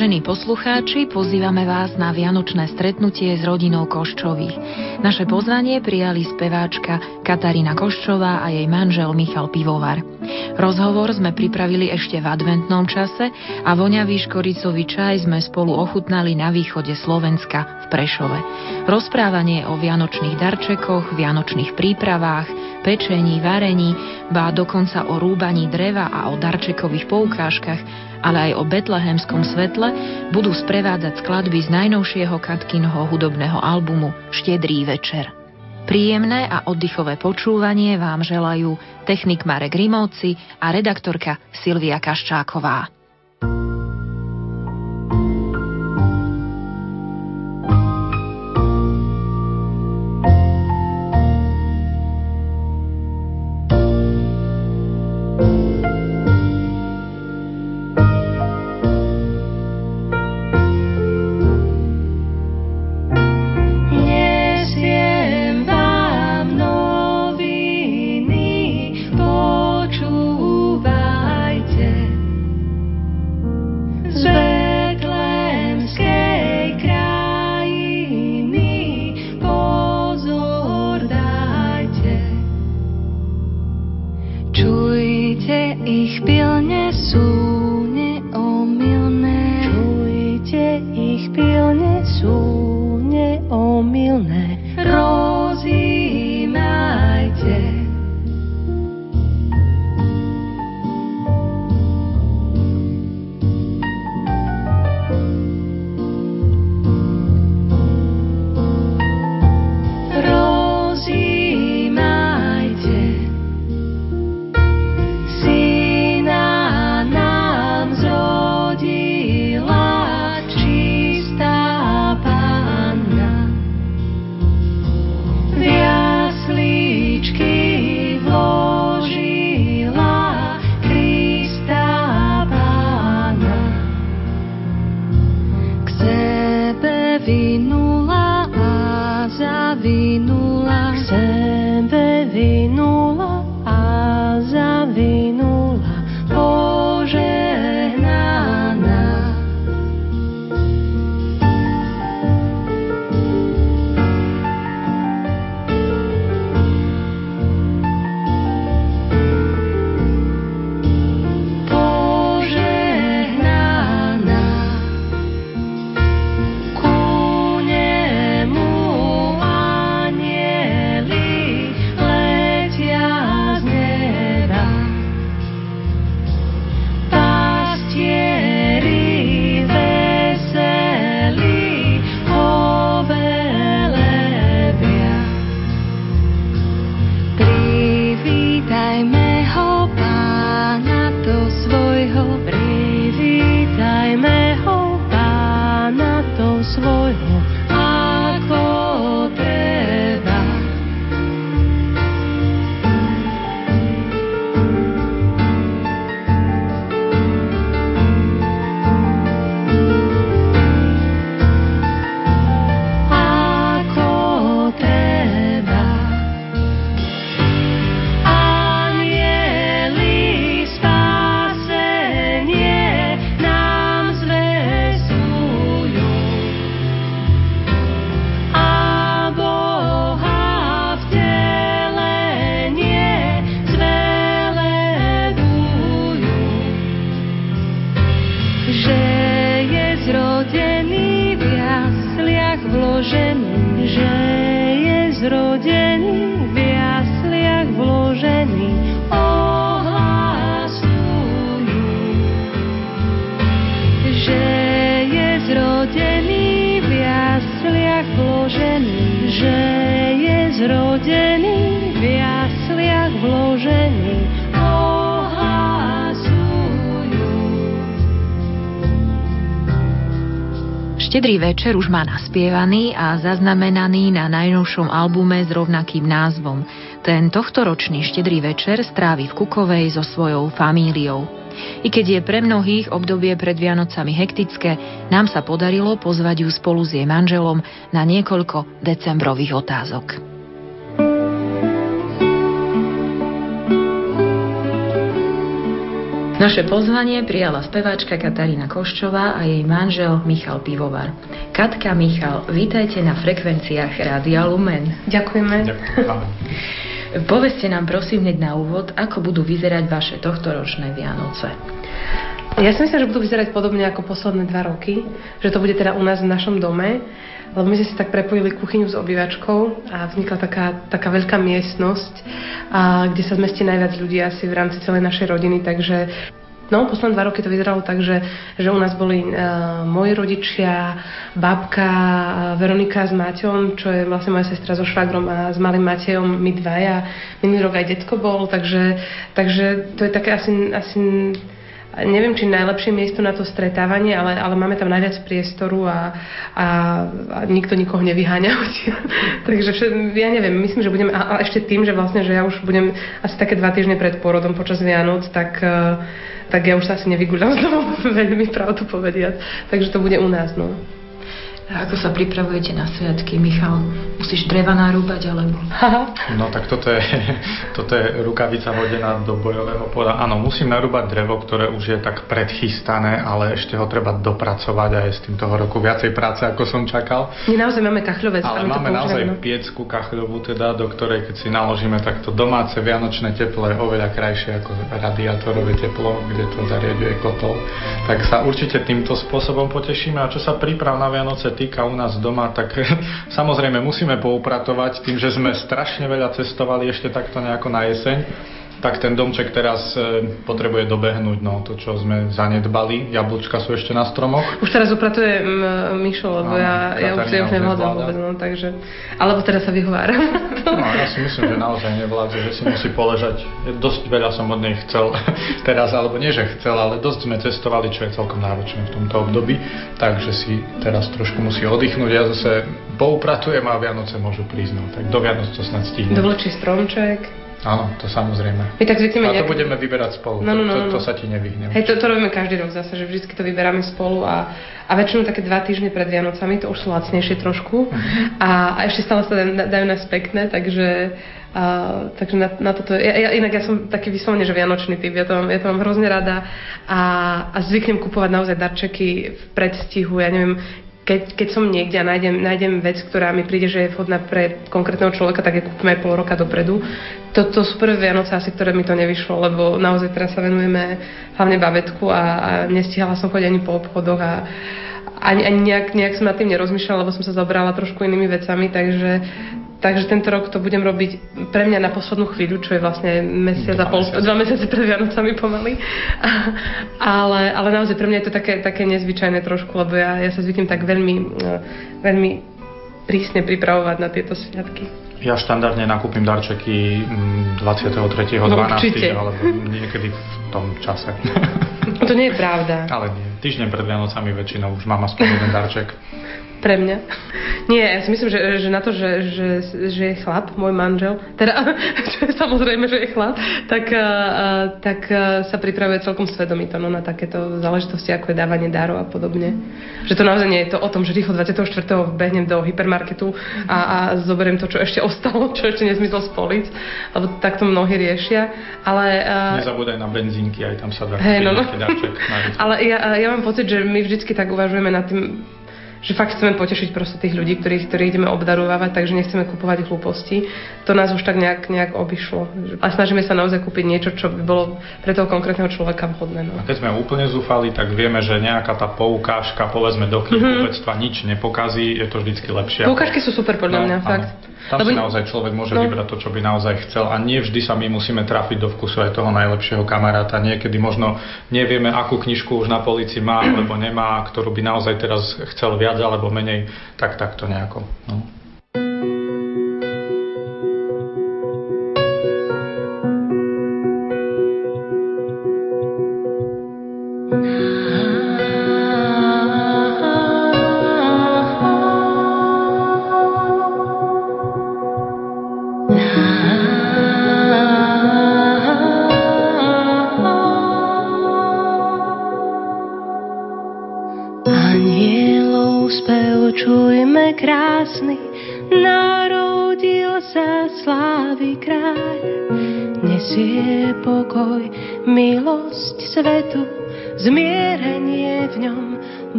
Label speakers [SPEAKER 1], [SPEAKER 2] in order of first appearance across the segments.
[SPEAKER 1] Vážení poslucháči, pozývame vás na vianočné stretnutie s rodinou Koščových. Naše pozvanie prijali speváčka Katarína Koščová a jej manžel Michal Pivovar. Rozhovor sme pripravili ešte v adventnom čase a voňavý škoricový čaj sme spolu ochutnali na východe Slovenska v Prešove. Rozprávanie o vianočných darčekoch, vianočných prípravách, pečení, varení, bá dokonca o rúbaní dreva a o darčekových poukážkach ale aj o betlehemskom svetle budú sprevádzať skladby z najnovšieho Katkinho hudobného albumu Štedrý večer. Príjemné a oddychové počúvanie vám želajú technik Marek Rimovci a redaktorka Silvia Kaščáková. Večer už má naspievaný a zaznamenaný na najnovšom albume s rovnakým názvom. Ten tohtoročný Štedrý večer strávi v Kukovej so svojou famíliou. I keď je pre mnohých obdobie pred Vianocami hektické, nám sa podarilo pozvať ju spolu s jej manželom na niekoľko decembrových otázok.
[SPEAKER 2] Naše pozvanie prijala speváčka Katarína Koščová a jej manžel Michal Pivovar. Katka, Michal, vítajte na frekvenciách Rádia Lumen.
[SPEAKER 3] Ďakujeme.
[SPEAKER 4] Ďakujem.
[SPEAKER 2] Poveste nám prosím hneď na úvod, ako budú vyzerať vaše tohtoročné Vianoce.
[SPEAKER 3] Ja si myslím, že budú vyzerať podobne ako posledné dva roky, že to bude teda u nás v našom dome, lebo my sme si tak prepojili kuchyňu s obývačkou a vznikla taká, taká veľká miestnosť, a, kde sa zmestí najviac ľudí asi v rámci celej našej rodiny, takže No, posledné dva roky to vyzeralo tak, že, že u nás boli uh, moji rodičia, babka Veronika s Maťom, čo je vlastne moja sestra so švagrom a s malým Matejom, my dvaja. Minulý rok aj detko bol, takže, takže to je také asi, asi neviem, či najlepšie miesto na to stretávanie, ale, ale máme tam najviac priestoru a, a, a nikto nikoho nevyháňa. Takže ja neviem, myslím, že budeme, a, a ešte tým, že vlastne, že ja už budem asi také dva týždne pred porodom počas Vianoc, tak, e, tak ja už sa asi nevyguľam z veľmi pravdu povediať. Takže to bude u nás, no.
[SPEAKER 2] Ako sa pripravujete na sviatky, Michal? Musíš dreva narúbať, alebo...
[SPEAKER 4] No tak toto je, toto je rukavica hodená do bojového pola. Áno, musím narúbať drevo, ktoré už je tak predchystané, ale ešte ho treba dopracovať a je s tým toho roku viacej práce, ako som čakal.
[SPEAKER 3] My naozaj máme kachľovec.
[SPEAKER 4] Ale máme naozaj no. piecku kachľovú, teda, do ktorej keď si naložíme takto domáce vianočné teplo je oveľa krajšie ako radiátorové teplo, kde to zariaduje kotol. Tak sa určite týmto spôsobom potešíme. A čo sa príprav na Vianoce týka u nás doma, tak samozrejme musíme poupratovať tým, že sme strašne veľa cestovali ešte takto nejako na jeseň tak ten domček teraz e, potrebuje dobehnúť, no to, čo sme zanedbali. Jablčka sú ešte na stromoch.
[SPEAKER 3] Už teraz upratuje m, Mišo, lebo no, ja, ja už, ja už nevládam vôbec, no, takže... Alebo teraz sa vyhováram.
[SPEAKER 4] No, ja si myslím, že naozaj nevládze, že si musí poležať. Dosť veľa som od nej chcel teraz, alebo nie, že chcel, ale dosť sme cestovali, čo je celkom náročné v tomto období, takže si teraz trošku musí oddychnúť. Ja zase poupratujem a Vianoce môžu prísť, no, tak do Vianoc to snad stihne.
[SPEAKER 3] Dovlčí stromček.
[SPEAKER 4] Áno, to samozrejme.
[SPEAKER 3] My tak zvykneme
[SPEAKER 4] a to nejak... budeme vyberať spolu. No, no, no, to, to, to sa ti nevyhne.
[SPEAKER 3] Hej, to, to robíme každý rok zase, že vždy to vyberáme spolu a, a väčšinou také dva týždne pred Vianocami, to už sú lacnejšie trošku uh-huh. a, a ešte stále sa dajú nás pekné, takže a, takže na, na toto, ja, ja, inak ja som taký vyslovene, že vianočný typ, ja to mám, ja to mám hrozne rada a, a zvyknem kupovať naozaj darčeky v predstihu, ja neviem, keď, keď som niekde a nájdem, nájdem vec, ktorá mi príde, že je vhodná pre konkrétneho človeka, tak je kúpime pol roka dopredu. To, to sú prvé Vianoce asi, ktoré mi to nevyšlo, lebo naozaj teraz sa venujeme hlavne babetku a, a nestihala som chodiť ani po obchodoch a ani, ani nejak, nejak som nad tým nerozmýšľala, lebo som sa zabrala trošku inými vecami, takže Takže tento rok to budem robiť pre mňa na poslednú chvíľu, čo je vlastne mesiac a pol, dva mesiace pred Vianocami pomaly. ale, ale naozaj pre mňa je to také, také nezvyčajné trošku, lebo ja, ja sa zvyknem tak veľmi, eh, veľmi prísne pripravovať na tieto sviatky.
[SPEAKER 4] Ja štandardne nakúpim darčeky 23.12. Mm, no, alebo niekedy v tom čase.
[SPEAKER 3] To nie je pravda.
[SPEAKER 4] Ale nie. Týždeň pred Vianocami väčšinou už mám aspoň jeden darček.
[SPEAKER 3] Pre mňa? Nie, ja si myslím, že, že na to, že, že, že je chlap, môj manžel, teda samozrejme, že je chlap, tak, uh, tak uh, sa pripravuje celkom svedomito no, na takéto záležitosti, ako je dávanie darov a podobne. Že to naozaj nie je to o tom, že rýchlo 24. behnem do hypermarketu a, a zoberiem to, čo ešte ostalo, čo ešte nezmizlo z polic, lebo takto mnohí riešia. Ale,
[SPEAKER 4] uh, Nezabúdaj na benzínky, aj tam sa dá
[SPEAKER 3] hey, no, no. Ale ja, ja mám pocit, že my vždycky tak uvažujeme nad tým, že fakt chceme potešiť proste tých ľudí, ktorých, ktorých ideme obdarovávať, takže nechceme kupovať hlúposti. To nás už tak nejak, nejak obišlo. A snažíme sa naozaj kúpiť niečo, čo by bolo pre toho konkrétneho človeka vhodné. No.
[SPEAKER 4] A keď sme úplne zúfali, tak vieme, že nejaká tá poukážka, povedzme do knihkupectva, mm-hmm. nič nepokazí, je to vždycky lepšie.
[SPEAKER 3] Poukážky sú super podľa no, mňa, áno. fakt.
[SPEAKER 4] Tam Lebo... si naozaj človek môže no. vybrať to, čo by naozaj chcel a nie vždy sa my musíme trafiť do vkusu aj toho najlepšieho kamaráta. Niekedy možno nevieme, akú knižku už na polici má alebo nemá, ktorú by naozaj teraz chcel viac alebo menej, tak takto nejako. No.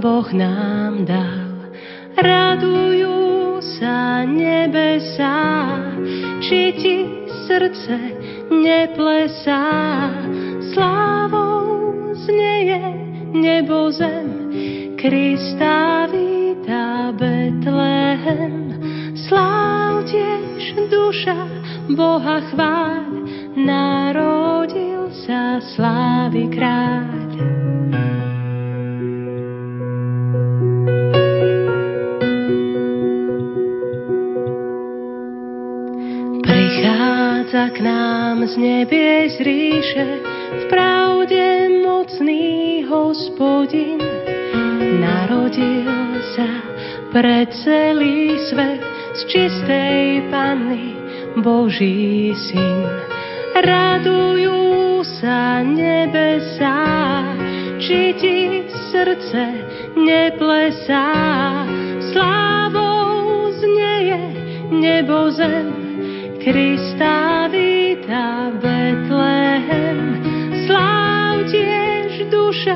[SPEAKER 1] Boh nám panny Boží syn. Radujú sa nebesá, či ti srdce neplesá. Slávou znieje nebo zem, Krista víta Betlehem. Sláv tiež duša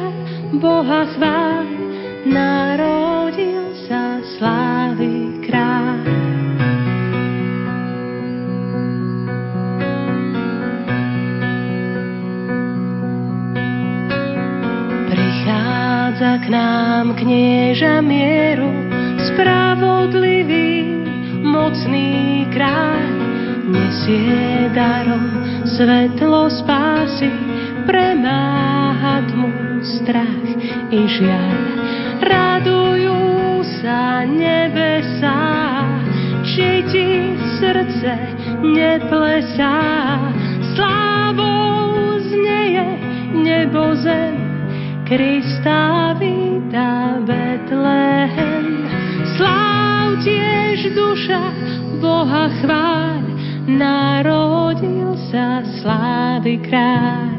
[SPEAKER 1] Boha chvál, k nám knieža mieru, spravodlivý, mocný kráľ, nesie darom svetlo spásy, premáha tmu strach i žiaľ. Radujú sa nebesá, či ti srdce neplesá. Slávou znieje nebo zem, Krista víta Betlehem. Sláv tiež duša Boha chváľ, narodil sa slávy kráľ.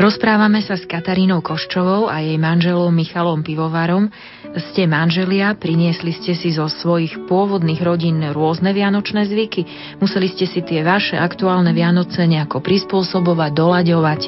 [SPEAKER 2] Rozprávame sa s Katarínou Koščovou a jej manželom Michalom Pivovarom. Ste manželia, priniesli ste si zo svojich pôvodných rodín rôzne vianočné zvyky. Museli ste si tie vaše aktuálne Vianoce nejako prispôsobovať, doľaďovať.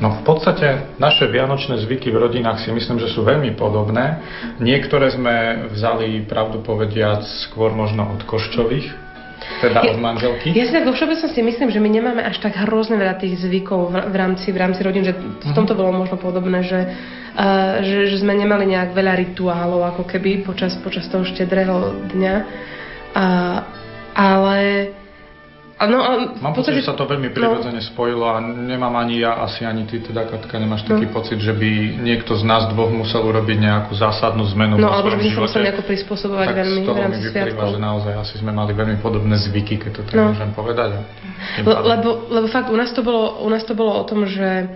[SPEAKER 4] No v podstate naše vianočné zvyky v rodinách si myslím, že sú veľmi podobné. Niektoré sme vzali, pravdu povediac, skôr možno od koščových, teda od manželky?
[SPEAKER 3] Ja si tak vo všeobecnosti myslím, že my nemáme až tak hrozne veľa tých zvykov v, v, rámci, v rámci rodín, že v mhm. tomto bolo možno podobné, že, uh, že, že sme nemali nejak veľa rituálov ako keby počas, počas toho štedrého dňa. Uh, ale
[SPEAKER 4] no, a Mám pocit, že sa to veľmi prirodzene no. spojilo a nemám ani ja, asi ani ty, teda Katka, nemáš taký no. pocit, že by niekto z nás dvoch musel urobiť nejakú zásadnú zmenu
[SPEAKER 3] No, alebo že by sa musel nejako prispôsobovať
[SPEAKER 4] tak
[SPEAKER 3] veľmi
[SPEAKER 4] z toho mi vyplýva, že naozaj asi sme mali veľmi podobné zvyky, keď to tak no. môžem povedať.
[SPEAKER 3] Le, lebo, lebo fakt u nás to bolo, u nás to bolo o tom, že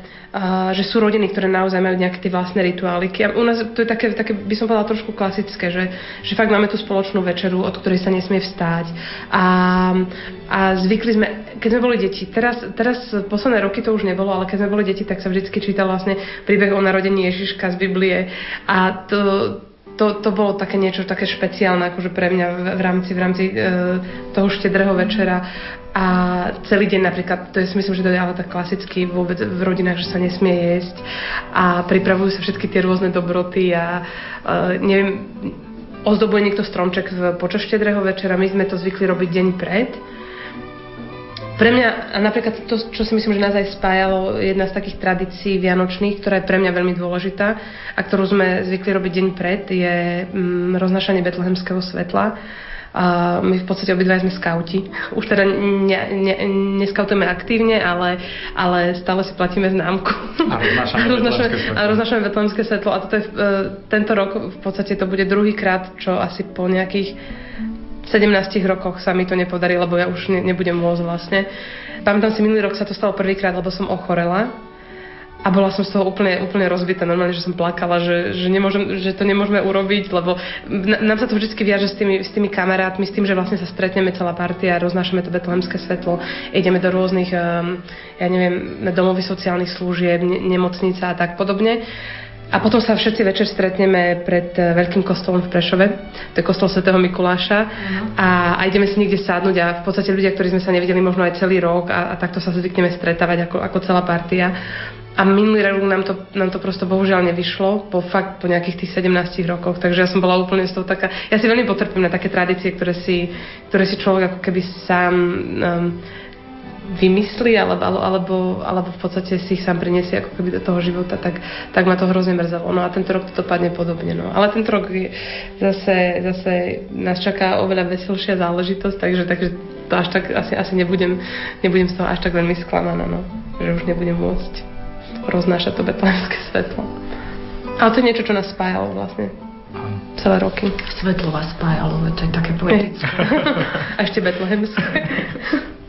[SPEAKER 3] že sú rodiny, ktoré naozaj majú nejaké tie vlastné rituáliky. A u nás to je také, také by som povedala, trošku klasické, že, že fakt máme tú spoločnú večeru, od ktorej sa nesmie vstáť. A, a zvykli sme, keď sme boli deti, teraz, teraz posledné roky to už nebolo, ale keď sme boli deti, tak sa vždy čítal vlastne príbeh o narodení Ježiška z Biblie. A to, to, to bolo také niečo také špeciálne akože pre mňa v, v rámci, v rámci e, toho štedrého večera. A celý deň napríklad, to je myslím, že to je ale tak klasicky vôbec v rodinách, že sa nesmie jesť. A pripravujú sa všetky tie rôzne dobroty a e, neviem, ozdobuje niekto stromček v počas štedrého večera, my sme to zvykli robiť deň pred pre mňa, a napríklad to, čo si myslím, že nás aj spájalo, jedna z takých tradícií vianočných, ktorá je pre mňa veľmi dôležitá a ktorú sme zvykli robiť deň pred, je mm, betlehemského svetla. A my v podstate obidva sme skauti. Už teda ne, ne, neskautujeme aktívne, ale, ale stále si platíme známku.
[SPEAKER 4] A roznášame
[SPEAKER 3] betlehemské svetlo. A toto je, e, tento rok v podstate to bude druhý krát, čo asi po nejakých 17 rokoch sa mi to nepodarí, lebo ja už ne, nebudem môcť vlastne. Pamätám si, minulý rok sa to stalo prvýkrát, lebo som ochorela a bola som z toho úplne, úplne rozbitá. Normálne, že som plakala, že, že, nemôžem, že to nemôžeme urobiť, lebo nám sa to vždy viaže s tými, s tými kamarátmi, s tým, že vlastne sa stretneme celá partia, roznášame to betlehemské svetlo, ideme do rôznych, um, ja neviem, domovy sociálnych služieb, nemocnica a tak podobne. A potom sa všetci večer stretneme pred eh, veľkým kostolom v Prešove, to je kostol svätého Mikuláša uh-huh. a, a ideme si niekde sadnúť a v podstate ľudia, ktorí sme sa nevideli možno aj celý rok a, a takto sa zvykneme stretávať ako, ako celá partia. A minulý rok nám to, nám to prosto bohužiaľ nevyšlo, po fakt po nejakých tých 17 rokoch, takže ja som bola úplne z toho taká, ja si veľmi potrpím na také tradície, ktoré si, ktoré si človek ako keby sám um, vymyslí alebo, alebo, alebo v podstate si ich sám prinesie ako keby do toho života, tak, tak ma to hrozne mrzelo. No a tento rok to dopadne podobne. No. Ale tento rok je, zase, zase nás čaká oveľa veselšia záležitosť, takže, takže to až tak asi, asi nebudem, nebudem z toho až tak veľmi sklamaná, no. že už nebudem môcť roznášať to betlehemské svetlo. Ale to je niečo, čo nás spájalo vlastne celé roky.
[SPEAKER 2] Svetlo vás spájalo, to je také poetické.
[SPEAKER 3] A ešte betlehemské.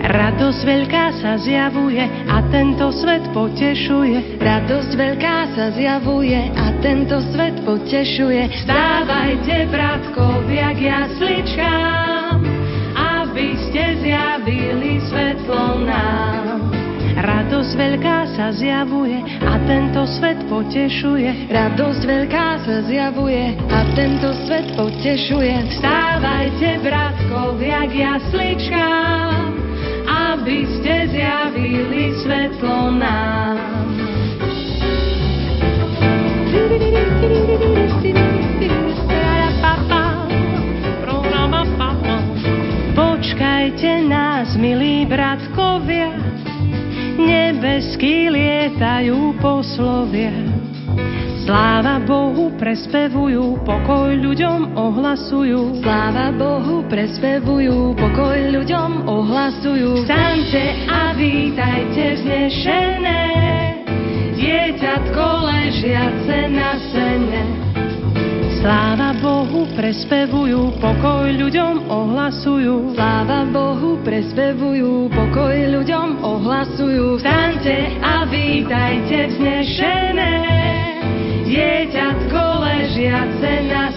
[SPEAKER 1] Radosť veľká sa zjavuje a tento svet potešuje.
[SPEAKER 5] Radosť veľká sa zjavuje a tento svet potešuje.
[SPEAKER 1] Stávajte, bratkovia, k jasličkám, aby ste zjavili svetlo nám. Radosť veľká sa zjavuje a tento svet potešuje.
[SPEAKER 5] Radosť veľká sa zjavuje a tento svet potešuje.
[SPEAKER 1] Stávajte, bratkovia, k jasličkám, aby ste zjavili svetlo nám. Počkajte nás, milí bratkovia, nebeský lietajú poslovia Sláva Bohu prespevujú, pokoj ľuďom ohlasujú.
[SPEAKER 5] Sláva Bohu prespevujú, pokoj ľuďom ohlasujú.
[SPEAKER 1] Staňte a vítajte vznešené, dieťatko ležiace na sene. Sláva Bohu prespevujú, pokoj ľuďom ohlasujú.
[SPEAKER 5] Sláva Bohu prespevujú, pokoj ľuďom ohlasujú.
[SPEAKER 1] Staňte a vítajte vznešené, dieťatko ležiace na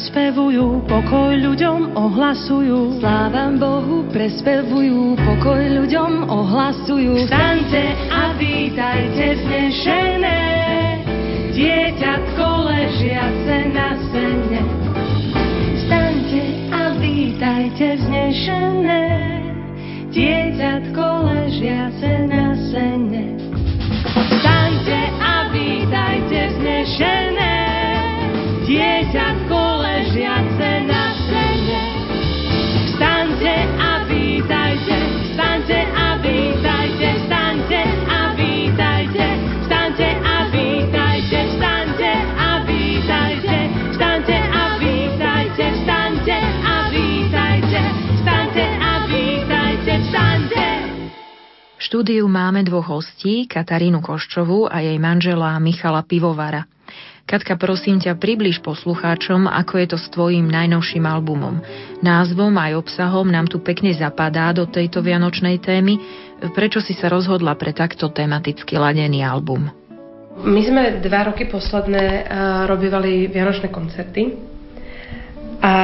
[SPEAKER 1] prespevujú, pokoj ľuďom ohlasujú.
[SPEAKER 5] Sláva Bohu prespevujú, pokoj ľuďom ohlasujú.
[SPEAKER 1] Staňte a vítajte vznešené, dieťatko ležiace na sene. Staňte a vítajte vznešené, dieťatko ležiace na
[SPEAKER 2] štúdiu máme dvoch hostí, Katarínu Koščovú a jej manžela Michala Pivovara. Katka, prosím ťa, približ poslucháčom, ako je to s tvojim najnovším albumom. Názvom aj obsahom nám tu pekne zapadá do tejto vianočnej témy. Prečo si sa rozhodla pre takto tematicky ladený album?
[SPEAKER 3] My sme dva roky posledné uh, robívali vianočné koncerty a,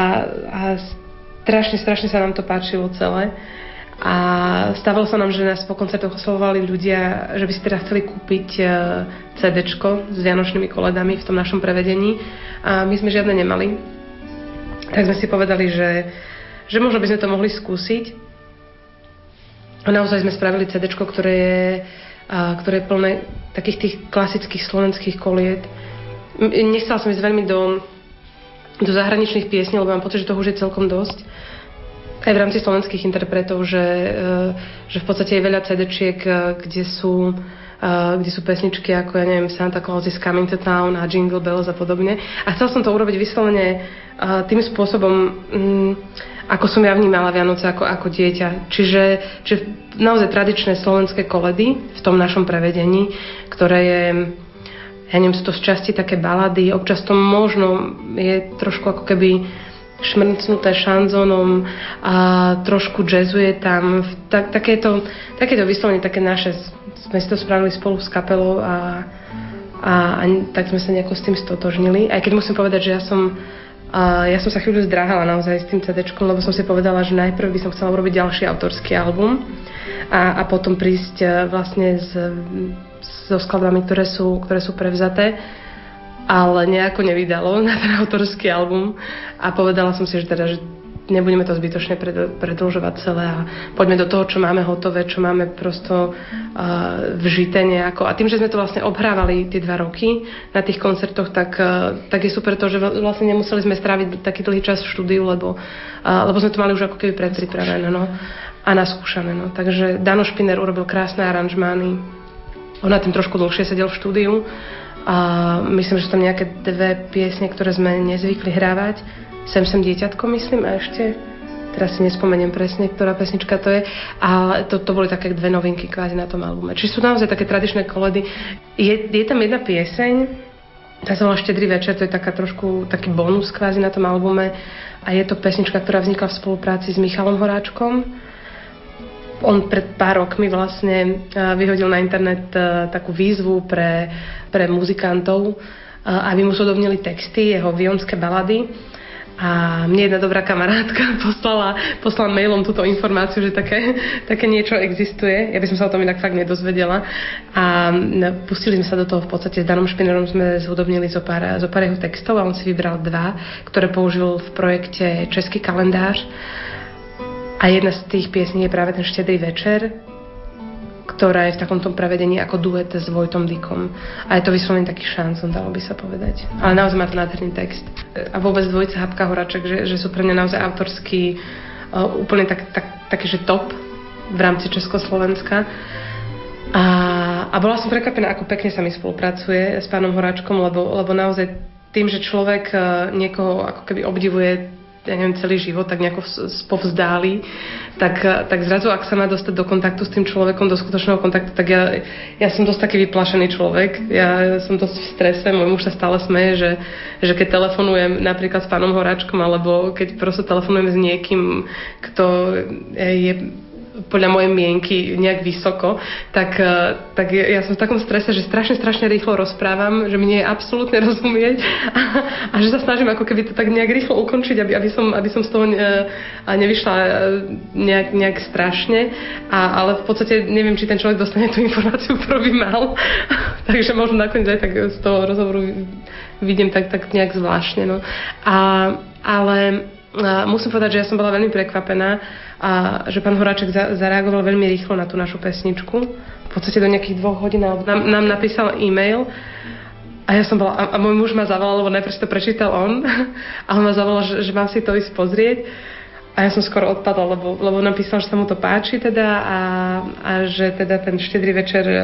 [SPEAKER 3] a strašne, strašne sa nám to páčilo celé. A stávalo sa nám, že nás po koncertoch oslovovali ľudia, že by si teda chceli kúpiť e, CD s vianočnými koledami v tom našom prevedení. A my sme žiadne nemali. Tak sme si povedali, že, že možno by sme to mohli skúsiť. A naozaj sme spravili CD, ktoré je, ktoré je plné takých tých klasických slovenských koliet. Nechcela som ísť veľmi do, do zahraničných piesní, lebo mám pocit, že toho už je celkom dosť. Aj v rámci slovenských interpretov, že, že v podstate je veľa CD-čiek, kde sú Uh, kde sú pesničky ako, ja neviem, Santa Claus is Coming to Town a Jingle Bells a podobne. A chcel som to urobiť vyslovene tým spôsobom, um, ako som ja vnímala Vianoce ako, ako dieťa. Čiže, čiže naozaj tradičné slovenské koledy v tom našom prevedení, ktoré je ja neviem, sú to z časti také balady, občas to možno je trošku ako keby šmrcnuté šanzónom a trošku jazzuje tam. Tak, takéto, takéto vyslovene také naše sme si to spravili spolu s kapelou a, a, a tak sme sa nejako s tým stotožnili. Aj keď musím povedať, že ja som a ja som sa chvíľu zdráhala naozaj s tým CD, lebo som si povedala, že najprv by som chcela urobiť ďalší autorský album a, a potom prísť e, vlastne s, so skladbami, ktoré sú, ktoré sú prevzaté ale nejako nevydalo na ten autorský album a povedala som si, že teda, že nebudeme to zbytočne predlžovať celé a poďme do toho, čo máme hotové, čo máme prosto uh, vžité nejako. A tým, že sme to vlastne obhrávali tie dva roky na tých koncertoch, tak, uh, tak je super to, že vlastne nemuseli sme stráviť taký dlhý čas v štúdiu, lebo, uh, lebo sme to mali už ako keby predpripravené no, a naskúšané. No. Takže Dano Špiner urobil krásne aranžmány. On na tým trošku dlhšie sedel v štúdiu a myslím, že tam nejaké dve piesne, ktoré sme nezvykli hrávať Sem sem dieťatko, myslím, a ešte teraz si nespomeniem presne, ktorá pesnička to je, ale to, to boli také dve novinky kvázi na tom albume. Čiže sú naozaj také tradičné koledy. Je, je tam jedna pieseň, tá sa volá Štedrý večer, to je taká trošku taký bonus kvázi na tom albume a je to pesnička, ktorá vznikla v spolupráci s Michalom Horáčkom. On pred pár rokmi vlastne vyhodil na internet takú výzvu pre, pre muzikantov, aby mu sodobnili texty, jeho vionské balady a mne jedna dobrá kamarátka poslala, poslala mailom túto informáciu, že také, také niečo existuje. Ja by som sa o tom inak fakt nedozvedela. A pustili sme sa do toho v podstate s Danom Špinerom sme zhudobnili zo pár, zo pár jeho textov a on si vybral dva, ktoré použil v projekte Český kalendář. A jedna z tých piesní je práve ten Štedrý večer, ktorá je v takomto prevedení ako duet s Vojtom Dykom. A je to vyslovene taký šancon, dalo by sa povedať. Ale naozaj má to nádherný text. A vôbec dvojica Habka Horaček, že, že sú pre mňa naozaj autorský uh, úplne tak, tak, taký, že top v rámci Československa. A, a bola som prekvapená, ako pekne sa mi spolupracuje s pánom Horáčkom, lebo, lebo naozaj tým, že človek uh, niekoho ako keby obdivuje ja neviem, celý život tak nejako spovzdáli, tak, tak zrazu, ak sa má dostať do kontaktu s tým človekom, do skutočného kontaktu, tak ja, ja som dosť taký vyplašený človek. Ja som dosť v strese, môj muž sa stále smeje, že, že keď telefonujem napríklad s pánom Horáčkom, alebo keď proste telefonujem s niekým, kto je podľa mojej mienky nejak vysoko, tak, eh, tak ja som v takom strese, že strašne, strašne rýchlo rozprávam, že mi nie je absolútne rozumieť a, a že sa snažím ako keby to tak nejak rýchlo ukončiť, aby, aby, som, aby som z toho ne, nevyšla eh, nejak, nejak strašne. A, ale v podstate neviem, či ten človek dostane tú informáciu, ktorú by mal. Takže možno nakoniec aj tak z toho rozhovoru vidím tak, tak nejak zvláštne. No. A, ale musím povedať, že ja som bola veľmi prekvapená a že pán Horáček za, zareagoval veľmi rýchlo na tú našu pesničku. V podstate do nejakých dvoch hodín nám, nám napísal e-mail a ja som bola, a, a môj muž ma zavolal, lebo najprv si to prečítal on a on ma zavolal, že, že mám si to ísť pozrieť. A ja som skoro odpadla, lebo, lebo napísal, že sa mu to páči teda a, a že teda ten štedrý večer e,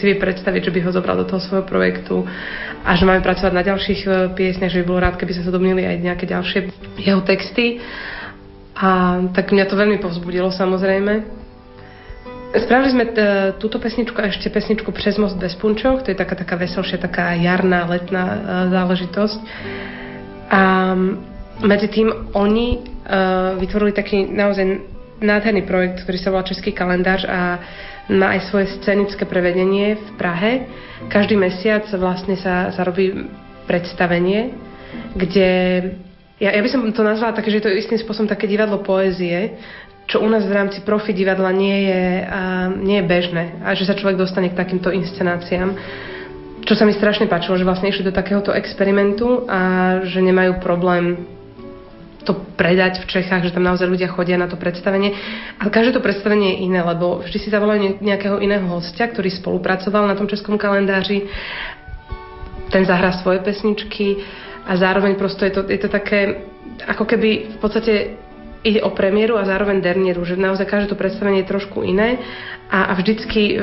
[SPEAKER 3] si vie predstaviť, že by ho zobral do toho svojho projektu a že máme pracovať na ďalších e, piesniach, že by bolo rád, keby sa zodomnili aj nejaké ďalšie jeho texty. A tak mňa to veľmi povzbudilo samozrejme. Spravili sme t- e, túto pesničku a ešte pesničku Přes most bez punčov, to je taká, taká veselšia, taká jarná, letná záležitosť. A medzi tým oni uh, vytvorili taký naozaj nádherný projekt, ktorý sa volá Český kalendář a má aj svoje scenické prevedenie v Prahe. Každý mesiac vlastne sa, sa robí predstavenie, kde ja, ja by som to nazvala také, že to je istým spôsobom také divadlo poézie, čo u nás v rámci profi divadla nie je, uh, nie je bežné a že sa človek dostane k takýmto inscenáciám. Čo sa mi strašne páčilo, že vlastne išli do takéhoto experimentu a že nemajú problém to predať v Čechách, že tam naozaj ľudia chodia na to predstavenie. Ale každé to predstavenie je iné, lebo vždy si zavolajú nejakého iného hostia, ktorý spolupracoval na tom českom kalendáři. Ten zahrá svoje pesničky a zároveň prosto je to, je to také, ako keby v podstate ide o premiéru a zároveň dernieru, že naozaj každé to predstavenie je trošku iné a, a vždycky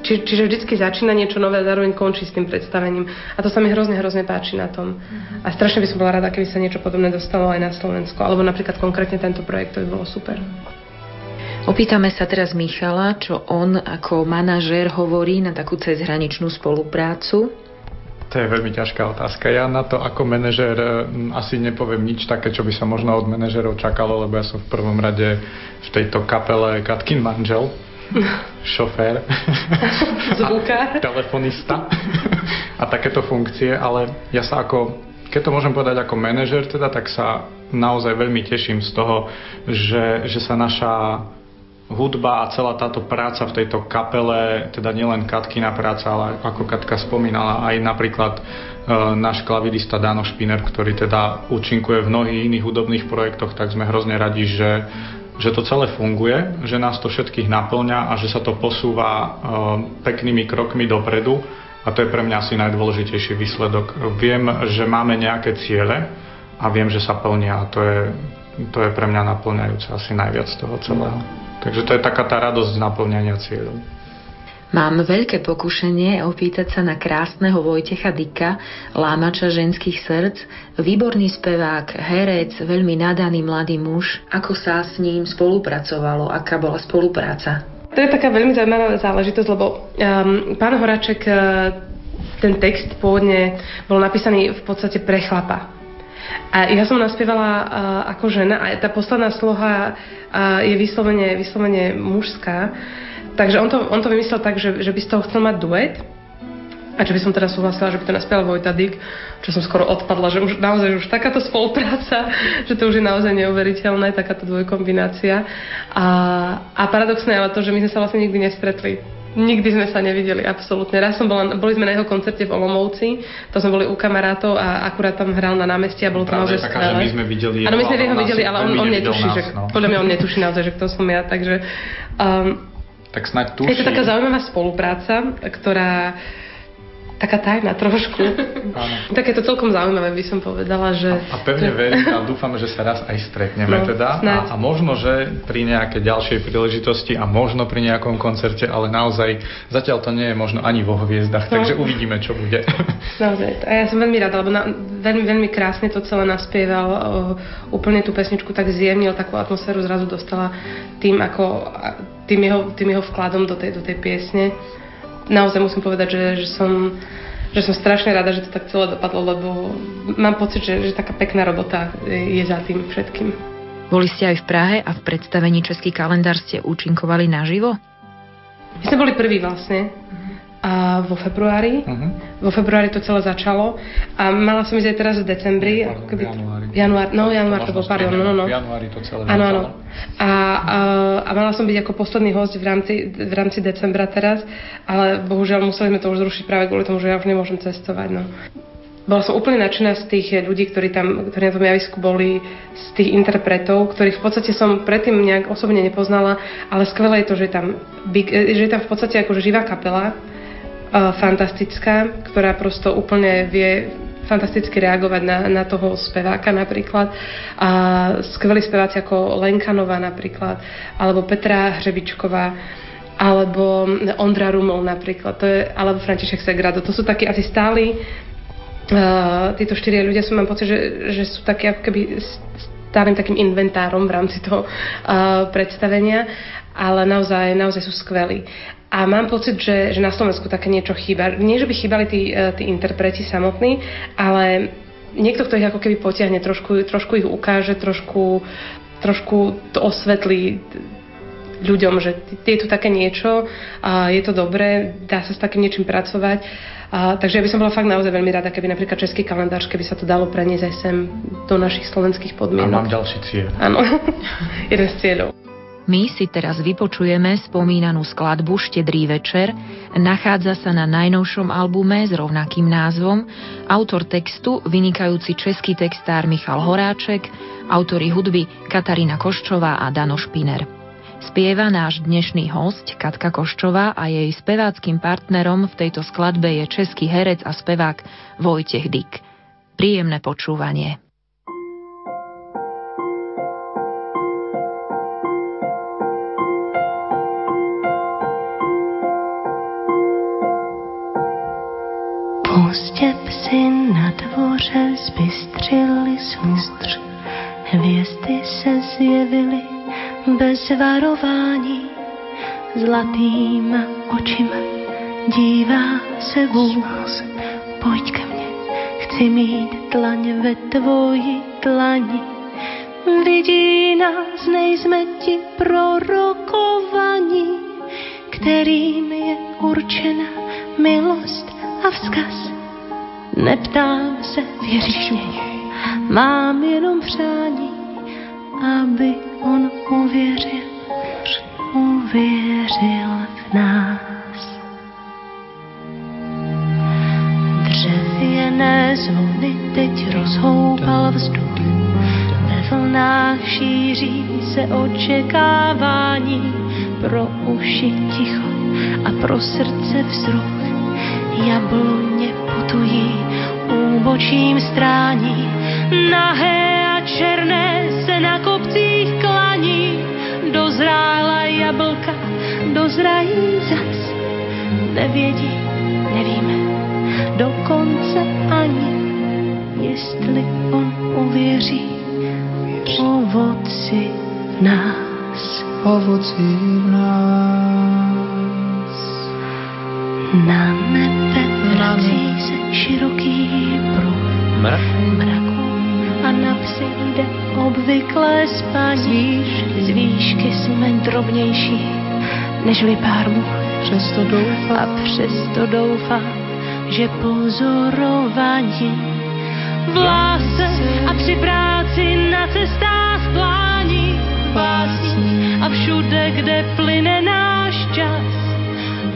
[SPEAKER 3] či, čiže vždycky začína niečo nové a zároveň končí s tým predstavením. A to sa mi hrozne, hrozne páči na tom. A strašne by som bola rada, keby sa niečo podobné dostalo aj na Slovensko. Alebo napríklad konkrétne tento projekt, to by bolo super.
[SPEAKER 2] Opýtame sa teraz Michala, čo on ako manažér hovorí na takú cezhraničnú spoluprácu.
[SPEAKER 4] To je veľmi ťažká otázka. Ja na to ako manažér asi nepoviem nič také, čo by sa možno od manažérov čakalo, lebo ja som v prvom rade v tejto kapele Katkin manžel, šofér,
[SPEAKER 3] zvukár,
[SPEAKER 4] telefonista. A takéto funkcie, ale ja sa ako, keď to môžem povedať ako manažer teda, tak sa naozaj veľmi teším z toho, že, že sa naša hudba a celá táto práca v tejto kapele, teda nielen Katkina práca, ale ako Katka spomínala, aj napríklad e, náš klavidista Dano Špiner, ktorý teda účinkuje v mnohých iných hudobných projektoch, tak sme hrozne radi, že že to celé funguje, že nás to všetkých naplňa a že sa to posúva e, peknými krokmi dopredu a to je pre mňa asi najdôležitejší výsledok. Viem, že máme nejaké ciele a viem, že sa plnia a to je, to je pre mňa naplňajúce asi najviac toho celého. Takže to je taká tá radosť naplňania cieľov.
[SPEAKER 2] Mám veľké pokušenie opýtať sa na krásneho Vojtecha Dika, lámača ženských srdc, výborný spevák, herec, veľmi nadaný mladý muž. Ako sa s ním spolupracovalo? Aká bola spolupráca?
[SPEAKER 3] To je taká veľmi zaujímavá záležitosť, lebo um, pán Horaček, uh, ten text pôvodne bol napísaný v podstate pre chlapa. A ja som naspievala uh, ako žena a tá posledná sloha uh, je vyslovene, vyslovene mužská. Takže on to, on to vymyslel tak, že, že by z toho chcel mať duet. A čo by som teda súhlasila, že by to naspieval Vojta Dyk, čo som skoro odpadla, že už naozaj už takáto spolupráca, že to už je naozaj neuveriteľné, takáto dvojkombinácia. A, a paradoxné ale to, že my sme sa vlastne nikdy nestretli. Nikdy sme sa nevideli, absolútne. Raz som bola, boli sme na jeho koncerte v Olomouci, to sme boli u kamarátov a akurát tam hral na námestí a bolo to naozaj
[SPEAKER 4] skvelé. my sme videli
[SPEAKER 3] Áno, my sme ho videli, ale on, on netuší,
[SPEAKER 4] nás,
[SPEAKER 3] že,
[SPEAKER 4] no.
[SPEAKER 3] podľa mňa on netuší naozaj, že kto som ja, takže um,
[SPEAKER 4] tak snáď tuší.
[SPEAKER 3] Je to taká zaujímavá spolupráca, ktorá taká tajná trošku. Áno. Tak je to celkom zaujímavé, by som povedala, že...
[SPEAKER 4] A, a pevne verím a dúfam, že sa raz aj stretneme no, teda. A, a možno, že pri nejakej ďalšej príležitosti a možno pri nejakom koncerte, ale naozaj zatiaľ to nie je možno ani vo hviezdach, no. takže uvidíme, čo bude.
[SPEAKER 3] Naozaj. A ja som veľmi rada, lebo na, veľmi, veľmi krásne to celé naspieval, úplne tú pesničku tak zjemnil, takú atmosféru zrazu dostala tým, ako, tým, jeho, tým jeho vkladom do tej, do tej piesne naozaj musím povedať, že, že som že som strašne rada, že to tak celé dopadlo, lebo mám pocit, že, že taká pekná robota je za tým všetkým.
[SPEAKER 2] Boli ste aj v Prahe a v predstavení Český kalendár ste účinkovali naživo?
[SPEAKER 3] My sme boli prví vlastne a vo februári. Uh-huh. Vo februári to celé začalo a mala som ísť aj teraz v decembri.
[SPEAKER 4] Ako keby, januári.
[SPEAKER 3] Január, no január to bol, pardon, no, no, no.
[SPEAKER 4] V januári to celé
[SPEAKER 3] áno, áno. A, a, a, mala som byť ako posledný host v rámci, v rámci decembra teraz, ale bohužiaľ museli sme to už zrušiť práve kvôli tomu, že ja už nemôžem cestovať. No. Bola som úplne nadšená z tých ľudí, ktorí tam ktorí na tom javisku boli, z tých interpretov, ktorých v podstate som predtým nejak osobne nepoznala, ale skvelé je to, že je tam, big, že je tam v podstate akože živá kapela, fantastická, ktorá prosto úplne vie fantasticky reagovať na, na toho speváka napríklad. A skvelí speváci ako Lenkanová napríklad, alebo Petra Hřebičková, alebo Ondra Rumol napríklad, to je, alebo František Segrado. To sú takí asi stáli uh, títo štyria ľudia sú, mám pocit, že, že sú takí ako keby stálym takým inventárom v rámci toho uh, predstavenia, ale naozaj, naozaj sú skvelí. A mám pocit, že, že na Slovensku také niečo chýba. Nie, že by chýbali tí, e, tí interpreti samotní, ale niekto, kto ich ako keby potiahne, trošku, trošku ich ukáže, trošku, trošku to osvetlí ľuďom, že je tu také niečo, a je to dobré, dá sa s takým niečím pracovať. A, takže ja by som bola fakt naozaj veľmi rada, keby napríklad český kalendár, keby sa to dalo preniesť aj sem do našich slovenských podmienok.
[SPEAKER 4] A mám ďalší cieľ.
[SPEAKER 3] Áno, jeden z cieľov.
[SPEAKER 2] My si teraz vypočujeme spomínanú skladbu Štedrý večer, nachádza sa na najnovšom albume s rovnakým názvom, autor textu vynikajúci český textár Michal Horáček, autory hudby Katarína Koščová a Dano Špiner. Spieva náš dnešný host Katka Koščová a jej speváckým partnerom v tejto skladbe je český herec a spevák Vojtech Dyk. Príjemné počúvanie.
[SPEAKER 6] Pozdě psy na dvoře zbystřili smůstř. Hvězdy se zjevily bez varování. Zlatýma očima dívá se vůz. Pojď ke mně, chci mít tlaň ve tvoji tlani. Vidí nás, nejsme ti prorokovaní, kterým je určena milost a vzkaz. Neptám se, věříš mě, mám jenom přání, aby on uvěřil, uvěřil v nás. Dřevěné zvony teď rozhoupal vzduch, ve vlnách šíří se očekávání, pro uši ticho a pro srdce vzruch. Jabloně putují, úbočím strání, nahé a černé se na kopcích klaní. Dozrála jablka, dozrají zas, nevědí, nevíme, dokonce ani, jestli on uvěří ovoci v nás.
[SPEAKER 7] Ovoci v nás.
[SPEAKER 6] Na psy jde obvyklé spaní. Z výšky jsme drobnější než pár much
[SPEAKER 7] přesto doufám,
[SPEAKER 6] a přesto doufá, že pozorování v lásce a při práci na cestách plání básní a všude, kde plyne náš čas.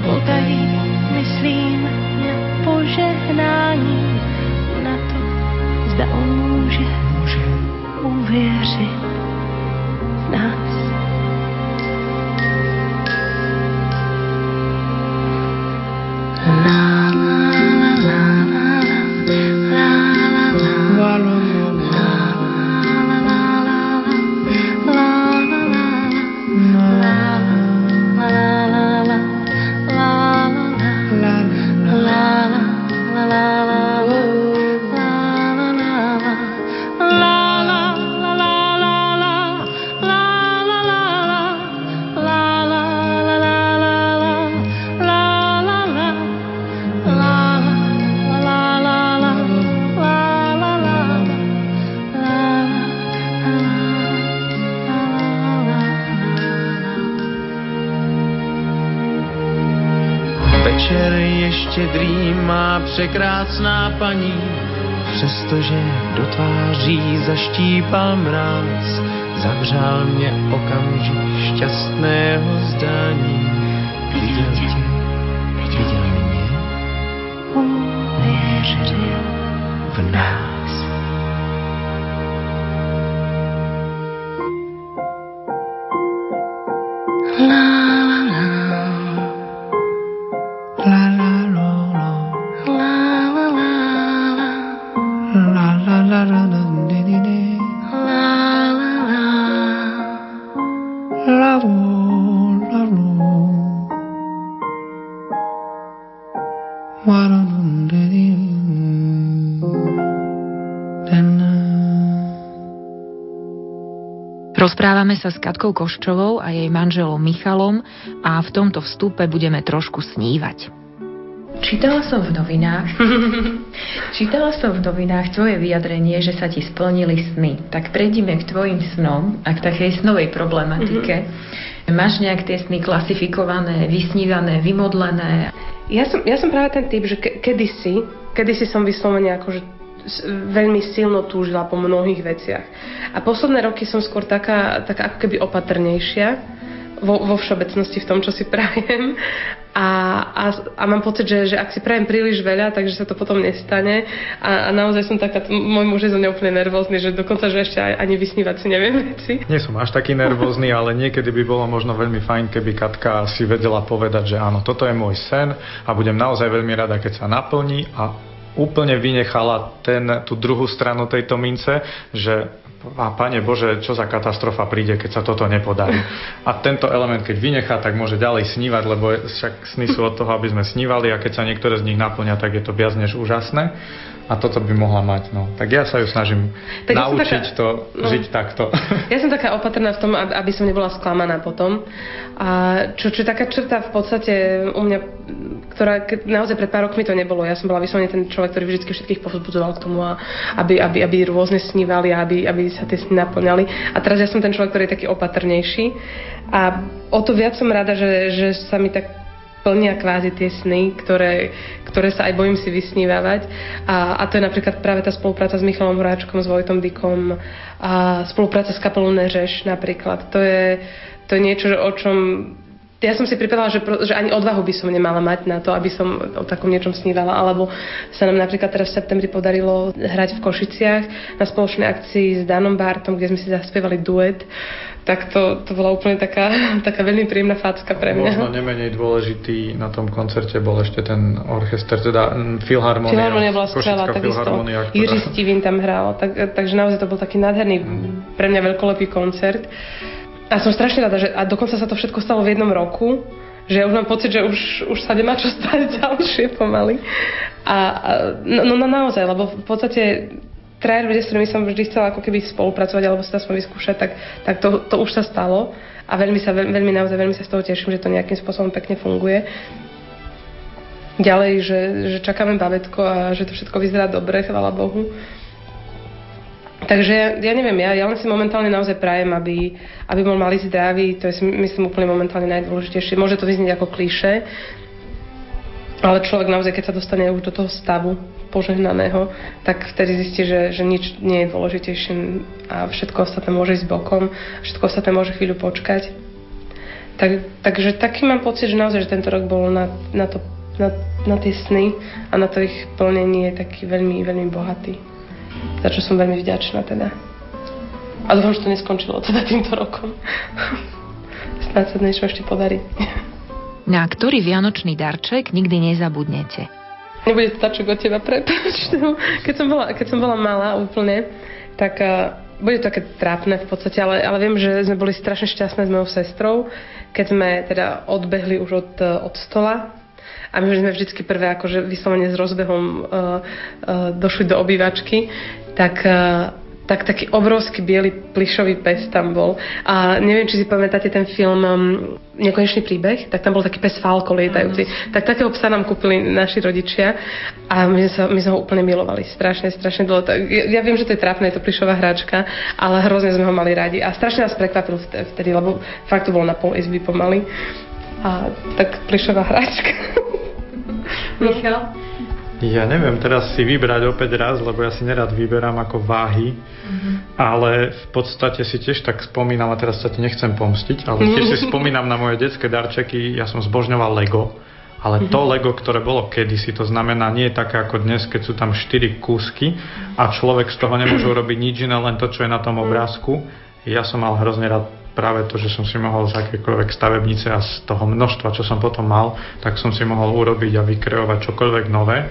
[SPEAKER 6] Potají myslím na požehnání, na to, zda on může,
[SPEAKER 7] uwierzyć w nas. Překrásná paní, přestože do tváří zaštípal mráz, zavřál mě okamžik šťastného zdání. Viděl tě, viděl mě
[SPEAKER 6] Uvěřil
[SPEAKER 7] v nás.
[SPEAKER 2] Rozprávame sa s Katkou Koščovou a jej manželom Michalom a v tomto vstupe budeme trošku snívať. Čítala som v novinách, čítala som v novinách tvoje vyjadrenie, že sa ti splnili sny. Tak prejdime k tvojim snom a k takej snovej problematike. Mm-hmm. Máš nejak tie sny klasifikované, vysnívané, vymodlené?
[SPEAKER 3] Ja som, ja som práve ten typ, že ke, kedysi, kedysi som vyslovene akože veľmi silno túžila po mnohých veciach. A posledné roky som skôr taká, taká ako keby opatrnejšia vo, vo všeobecnosti v tom, čo si prajem. A, a, a mám pocit, že, že ak si prajem príliš veľa, takže sa to potom nestane. A, a naozaj som taká, môj muž je zo mňa úplne nervózny, že dokonca, že ešte ani vysnívať si neviem veci.
[SPEAKER 4] Nie som až taký nervózny, ale niekedy by bolo možno veľmi fajn, keby Katka si vedela povedať, že áno, toto je môj sen a budem naozaj veľmi rada, keď sa naplní a úplne vynechala ten, tú druhú stranu tejto mince, že a Pane Bože, čo za katastrofa príde, keď sa toto nepodarí. A tento element, keď vynechá, tak môže ďalej snívať, lebo však sny sú od toho, aby sme snívali a keď sa niektoré z nich naplňa, tak je to viac než úžasné a toto by mohla mať. No. Tak ja sa ju snažím tak naučiť ja taká, to, no, žiť takto.
[SPEAKER 3] Ja som taká opatrná v tom, aby som nebola sklamaná potom. A čo, čo taká črta v podstate u mňa, ktorá naozaj pred pár rokmi to nebolo. Ja som bola vyslovene ten človek, ktorý vždy všetkých povzbudzoval k tomu, a aby, aby, aby rôzne snívali a aby, aby sa tie sny naplňali. A teraz ja som ten človek, ktorý je taký opatrnejší. A o to viac som rada, že, že sa mi tak plnia kvázi tie sny, ktoré, ktoré sa aj bojím si vysnívať. A, a to je napríklad práve tá spolupráca s Michalom Horáčkom, s Vojtom Dykom, a spolupráca s kapelou Neřeš napríklad. To je, to je niečo, o čom ja som si pripadala, že, že ani odvahu by som nemala mať na to, aby som o takom niečom snívala, alebo sa nám napríklad teraz v septembri podarilo hrať v Košiciach na spoločnej akcii s Danom Bartom, kde sme si zaspievali duet tak to, to bola úplne taká, taká veľmi príjemná facka pre mňa.
[SPEAKER 4] Možno nemenej dôležitý na tom koncerte bol ešte ten orchester, teda Filharmonia.
[SPEAKER 3] Filharmonia bola skvelá, takisto. Ktorá... Jiří Stivin tam hral, tak, takže naozaj to bol taký nádherný, mm. pre mňa veľkolepý koncert. A som strašne rada, že a dokonca sa to všetko stalo v jednom roku, že ja už mám pocit, že už, už sa nemá čo stať ďalšie pomaly. A, a no, no, no naozaj, lebo v podstate traja ľudia, s ktorými som vždy chcela ako keby spolupracovať alebo to aspoň vyskúšať, tak, tak to, to už sa stalo a veľmi sa, veľmi naozaj veľmi sa z toho teším, že to nejakým spôsobom pekne funguje. Ďalej, že, že čakáme babetko a že to všetko vyzerá dobre, chvála Bohu. Takže ja, neviem, ja, ja len si momentálne naozaj prajem, aby, aby bol malý zdravý, to je si myslím úplne momentálne najdôležitejšie. Môže to vyznieť ako kliše, ale človek naozaj, keď sa dostane už do toho stavu požehnaného, tak vtedy zistí, že, že nič nie je dôležitejšie a všetko ostatné môže ísť bokom, všetko ostatné môže chvíľu počkať. Tak, takže taký mám pocit, že naozaj, že tento rok bol na, na, to, na, na tie sny a na to ich plnenie taký veľmi, veľmi bohatý. Za čo som veľmi vďačná teda. A dúfam, že to neskončilo teda týmto rokom. Snáď sa niečo ešte podarí.
[SPEAKER 2] Na ktorý vianočný darček nikdy nezabudnete?
[SPEAKER 3] Nebude to tačok od teba, prepáč. Keď som bola, keď som bola malá úplne, tak uh, bude to také trápne v podstate, ale, ale viem, že sme boli strašne šťastné s mojou sestrou, keď sme teda odbehli už od, od stola a my sme vždycky prvé akože vyslovene s rozbehom uh, uh, došli do obývačky, tak uh, tak taký obrovský biely plišový pes tam bol. A neviem, či si pamätáte ten film um, Nekonečný príbeh, tak tam bol taký pes Falko lietajúci. Mm. Tak takého psa nám kúpili naši rodičia a my sa, my sme ho úplne milovali. Strašne, strašne dlho. Ja, ja viem, že to je trápne, je to plišová hračka, ale hrozne sme ho mali radi. A strašne nás prekvapil vtedy, lebo fakt to bol na pol izby pomaly. A tak plišová hračka.
[SPEAKER 4] Michal? Ja neviem teraz si vybrať opäť raz, lebo ja si nerad vyberám ako váhy, mm-hmm. ale v podstate si tiež tak spomínam, a teraz sa ti nechcem pomstiť, ale tiež si spomínam na moje detské darčeky, ja som zbožňoval Lego, ale to mhm. Lego, ktoré bolo kedysi, to znamená nie je také ako dnes, keď sú tam 4 kúsky a človek z toho nemôže urobiť nič iné, len to, čo je na tom obrázku. Ja som mal hrozne rád práve to, že som si mohol z akékoľvek stavebnice a z toho množstva, čo som potom mal, tak som si mohol urobiť a vykreovať čokoľvek nové.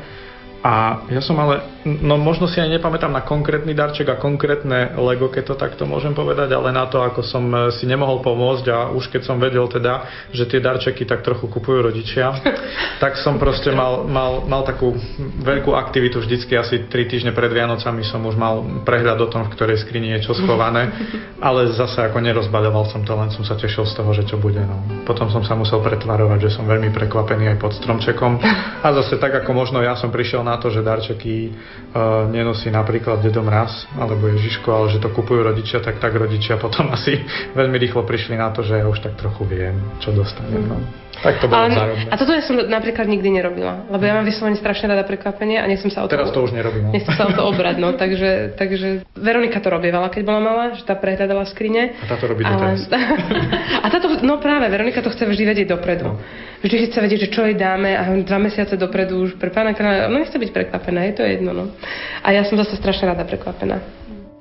[SPEAKER 4] A ja som ale, no možno si aj nepamätám na konkrétny darček a konkrétne Lego, keď to takto môžem povedať, ale na to, ako som e, si nemohol pomôcť a už keď som vedel teda, že tie darčeky tak trochu kupujú rodičia, tak som proste mal, mal, mal takú veľkú aktivitu vždycky, asi 3 týždne pred Vianocami som už mal prehľad o tom, v ktorej skrini je čo schované, ale zase ako nerozbaľoval som to, len som sa tešil z toho, že čo bude. No. Potom som sa musel pretvarovať, že som veľmi prekvapený aj pod stromčekom a zase tak, ako možno ja som prišiel na to, že darčeky uh, nenosí napríklad Dedo Mraz alebo Ježiško, ale že to kupujú rodičia, tak tak rodičia potom asi veľmi rýchlo prišli na to, že ja už tak trochu viem, čo dostanem. No. Tak to bolo
[SPEAKER 3] Ale, a toto ja som napríklad nikdy nerobila, lebo ja mám vyslovene strašne rada prekvapenie a nechcem sa o to...
[SPEAKER 4] Teraz to už nerobím. no.
[SPEAKER 3] Nechcem sa o to obrať, no, takže, takže Veronika to robievala, keď bola malá, že tá prehľadala skrine.
[SPEAKER 4] A táto robí
[SPEAKER 3] Ale- a táto, no práve, Veronika to chce vždy vedieť dopredu.
[SPEAKER 4] No.
[SPEAKER 3] Vždy chce vedieť, že čo jej dáme a dva mesiace dopredu už pre pána kráľa, no nechce byť prekvapená, je to jedno, no. A ja som zase strašne rada prekvapená.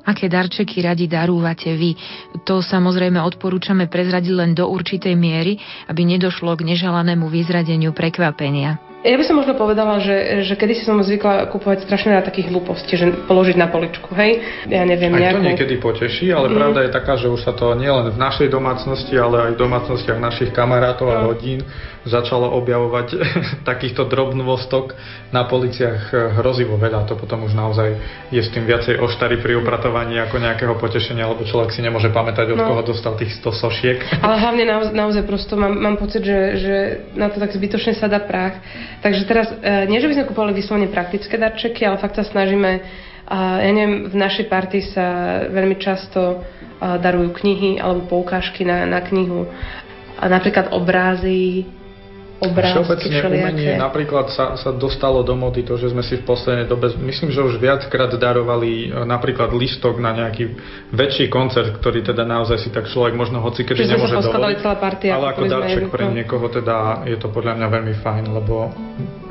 [SPEAKER 2] Aké darčeky radi darúvate vy? To samozrejme odporúčame prezradiť len do určitej miery, aby nedošlo k neželanému vyzradeniu prekvapenia.
[SPEAKER 3] Ja by som možno povedala, že, že kedy si som zvykla kupovať strašne na takých hlúposti, že položiť na poličku, hej? Ja neviem,
[SPEAKER 4] Aj
[SPEAKER 3] nejakú...
[SPEAKER 4] to niekedy poteší, ale
[SPEAKER 3] Mhm.
[SPEAKER 4] pravda je taká, že už sa to nielen v našej domácnosti, ale aj v domácnostiach našich kamarátov a rodín začalo objavovať takýchto drobnovostok na policiach eh, hrozivo veľa. To potom už naozaj je s tým viacej oštary pri upratovaní ako nejakého potešenia, lebo človek si nemôže pamätať, od
[SPEAKER 3] No.
[SPEAKER 4] koho dostal tých 100 sošiek.
[SPEAKER 3] Ale hlavne naozaj, naozaj prosto mám, mám pocit, že, že na to tak zbytočne sa dá prach. Takže teraz, e, nie že by sme kupovali vyslovene praktické darčeky, ale fakt sa snažíme, a ja neviem, v našej partii sa veľmi často a, darujú knihy alebo poukážky na, na knihu. Napríklad obrázy, obrázky
[SPEAKER 4] Všeobecne umenie napríklad sa, sa dostalo do mody to, že sme si v poslednej dobe, myslím, že už viackrát darovali e, napríklad listok na nejaký väčší koncert, ktorý teda naozaj si tak človek možno hoci kedy nemôže dovoliť.
[SPEAKER 3] celá partia.
[SPEAKER 4] Ale ako darček pre
[SPEAKER 3] no.
[SPEAKER 4] niekoho teda je to podľa mňa veľmi fajn, lebo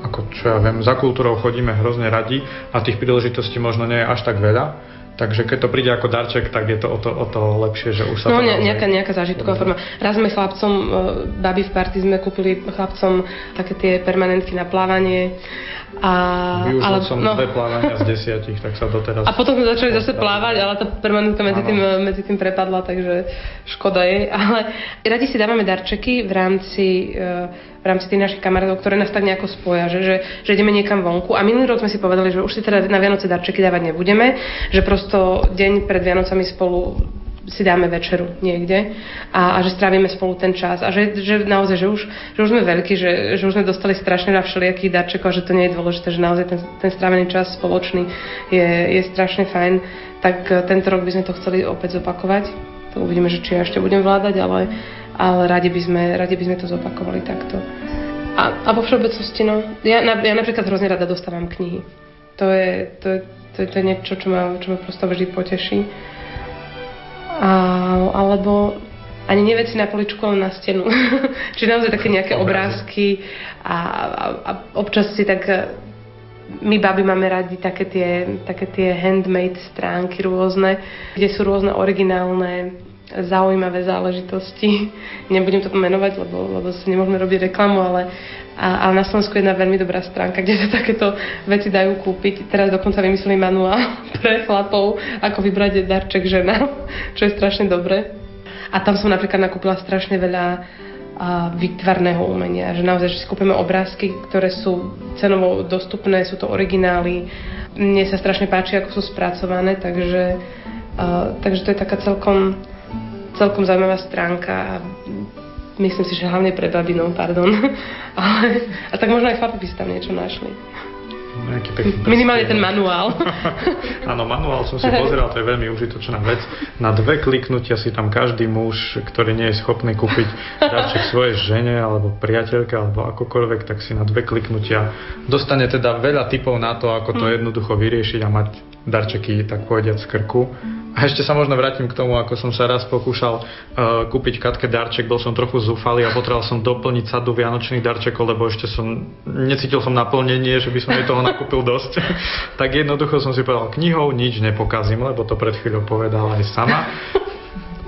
[SPEAKER 4] ako čo ja viem, za kultúrou chodíme hrozne radi a tých príležitostí možno nie je až tak veľa. Takže keď to príde ako darček, tak je to o to, o to lepšie, že už sa
[SPEAKER 3] No,
[SPEAKER 4] to
[SPEAKER 3] ne,
[SPEAKER 4] naozaj-
[SPEAKER 3] nejaká, nejaká zážitková forma. Raz sme chlapcom, e, babi v party sme kúpili chlapcom také tie permanentky na plávanie. A,
[SPEAKER 4] Využil som
[SPEAKER 3] no,
[SPEAKER 4] dve plávania z desiatich, tak sa doteraz...
[SPEAKER 3] a potom sme začali zase plávať, ale tá permanentka medzi tým, medzi tým prepadla, takže škoda jej. Ale radi si dávame darčeky v rámci, e, v rámci tých našich kamarátov, ktoré nás tak nejako spoja, že, že, že ideme niekam vonku. A minulý rok sme si povedali, že už si teda na Vianoce darčeky dávať nebudeme, že prosto deň pred Vianocami spolu si dáme večeru niekde a, a že strávime spolu ten čas a že, že naozaj, že už, že už sme veľkí, že, že už sme dostali strašne na všelijakých darčekov a že to nie je dôležité, že naozaj ten, ten strávený čas spoločný je, je strašne fajn, tak e, tento rok by sme to chceli opäť zopakovať. To uvidíme, že či ja ešte budem vládať, ale, ale radi, by sme, radi by sme to zopakovali takto. A, a vo všeobecnosti, no, ja, ja napríklad hrozne rada dostávam knihy. To je, to je, to je, to je niečo, čo ma, čo ma prosto vždy poteší. A, alebo ani nie veci na poličku, ale na stenu. Čiže naozaj také nejaké obrázky a, a, a občas si tak e, my baby máme radi také tie, také tie handmade stránky rôzne, kde sú rôzne originálne zaujímavé záležitosti. Nebudem to menovať, lebo, lebo si nemôžeme robiť reklamu, ale, a, ale na Slovensku je jedna veľmi dobrá stránka, kde sa takéto veci dajú kúpiť. Teraz dokonca vymysleli manuál pre chlapov, ako vybrať darček žena, čo je strašne dobré. A tam som napríklad nakúpila strašne veľa a výtvarného umenia, že naozaj, že si kúpime obrázky, ktoré sú cenovo dostupné, sú to originály. Mne sa strašne páči, ako sú spracované, takže, uh, takže to je taká celkom, celkom zaujímavá stránka a myslím si, že hlavne pre babinou, pardon. Ale, a tak možno aj chlapi by si tam niečo našli.
[SPEAKER 4] Nejaký pekný
[SPEAKER 3] Minimálne ten manuál.
[SPEAKER 4] Áno, manuál som si pozeral, to je veľmi užitočná vec. Na dve kliknutia si tam každý muž, ktorý nie je schopný kúpiť darček svojej žene alebo priateľke alebo akokoľvek, tak si na dve kliknutia dostane teda veľa typov na to, ako to jednoducho vyriešiť a mať darčeky, tak povediať, z krku. A ešte sa možno vrátim k tomu, ako som sa raz pokúšal uh, kúpiť Katke darček, bol som trochu zúfalý a potreboval som doplniť sadu vianočných darčekov, lebo ešte som, necítil som naplnenie, že by som jej toho nakúpil dosť. tak jednoducho som si povedal, knihou nič nepokazím, lebo to pred chvíľou povedala aj sama.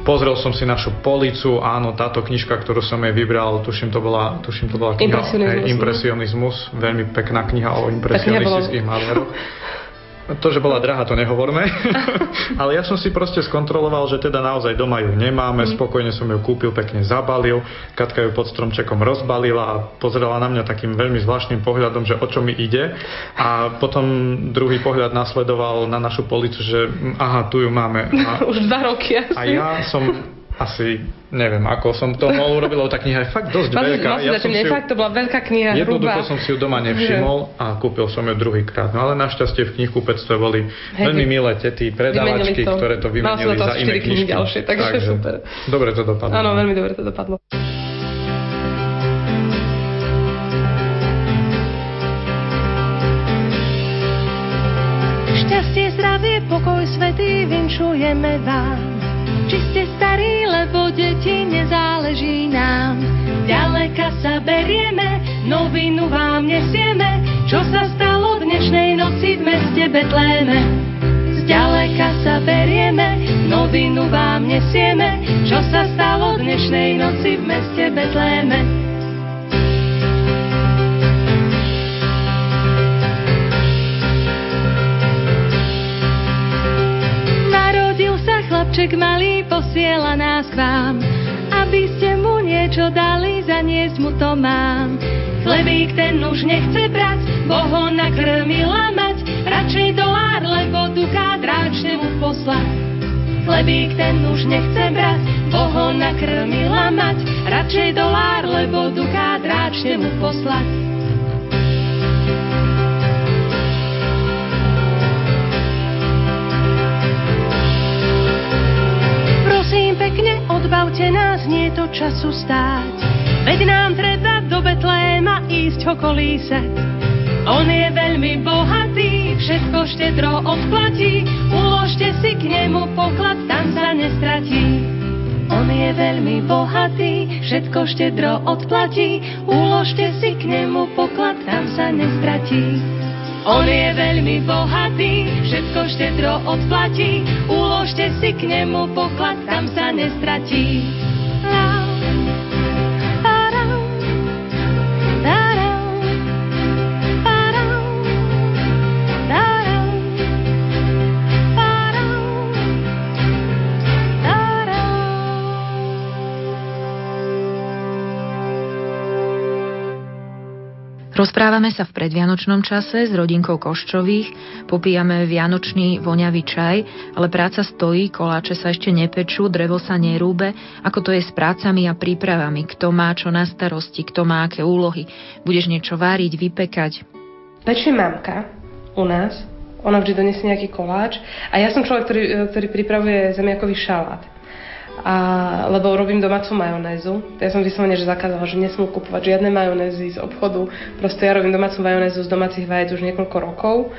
[SPEAKER 4] Pozrel som si našu policu, áno, táto knižka, ktorú som jej vybral, tuším to bola, tuším to bola kniha
[SPEAKER 3] Impresionizmus.
[SPEAKER 4] eh, Impresionizmus, veľmi pekná kniha o impresionistických maliaroch. To, že bola drahá, to nehovorme. Ale ja som si proste skontroloval, že teda naozaj doma ju nemáme,
[SPEAKER 3] Mhm.
[SPEAKER 4] spokojne som ju kúpil, pekne zabalil, Katka ju pod stromčekom rozbalila a pozrela na mňa takým veľmi zvláštnym pohľadom, že o čo mi ide. A potom druhý pohľad nasledoval na našu policu, že mm, aha, tu ju máme. A,
[SPEAKER 3] Už dva roky asi.
[SPEAKER 4] a ja som asi neviem, ako som to mohol urobiť, lebo tá kniha je fakt dosť
[SPEAKER 3] Vlastne,
[SPEAKER 4] veľká.
[SPEAKER 3] ja som si ju, fakt, to bola veľká kniha,
[SPEAKER 4] Jednoducho
[SPEAKER 3] hrubá.
[SPEAKER 4] som si ju doma nevšimol a kúpil som ju druhýkrát. No ale našťastie v knihkupectve boli
[SPEAKER 3] Hej,
[SPEAKER 4] veľmi milé tety, predávačky,
[SPEAKER 3] to.
[SPEAKER 4] ktoré to vymenili
[SPEAKER 3] to
[SPEAKER 4] za iné knižky.
[SPEAKER 3] ďalšie, takže super.
[SPEAKER 4] Dobre to dopadlo.
[SPEAKER 3] Áno, veľmi dobre to dopadlo.
[SPEAKER 1] Šťastie, zdravie, pokoj svetý vinčujeme vám. Či ste starí, lebo deti nezáleží nám. Ďaleka sa berieme, novinu vám nesieme, čo sa stalo dnešnej noci v meste Betléme. Zďaleka sa berieme, novinu vám nesieme, čo sa stalo dnešnej noci v meste Betléme. Chlapček malý, posiela nás k vám, aby ste mu niečo dali, zaniesť mu to mám. Chlebík ten už nechce brať, bo ho nakrmila mať, radšej dolár, lebo dukát ráčne mu poslať. Chlebík ten už nechce brať, bo ho nakrmila mať, radšej dolár, lebo dukát ráčne mu poslať. Pekne, odbavte nás, nie to času stáť. Veď nám treba do Betléma ísť ho kolísať. On je veľmi bohatý, všetko štedro odplatí, uložte si k nemu poklad, tam sa nestratí. On je veľmi bohatý, všetko štedro odplatí, uložte si k nemu poklad, tam sa nestratí. On je veľmi bohatý, všetko štedro odplatí, uložte si k nemu poklad, tam sa nestratí.
[SPEAKER 2] Rozprávame sa v predvianočnom čase s rodinkou Koščových, popíjame vianočný voňavý čaj, ale práca stojí, koláče sa ešte nepečú, drevo sa nerúbe, ako to je s prácami a prípravami, kto má čo na starosti, kto má aké úlohy. Budeš niečo váriť, vypekať.
[SPEAKER 3] Pečie mamka u nás, ona vždy donesie nejaký koláč a ja som človek, ktorý, ktorý pripravuje zemiakový šalát. A, lebo robím domácu majonézu. Ja som vyslovene, že zakázala, že nesmú kupovať žiadne majonézy z obchodu. Proste ja robím domácu majonézu z domácich vajec už niekoľko rokov.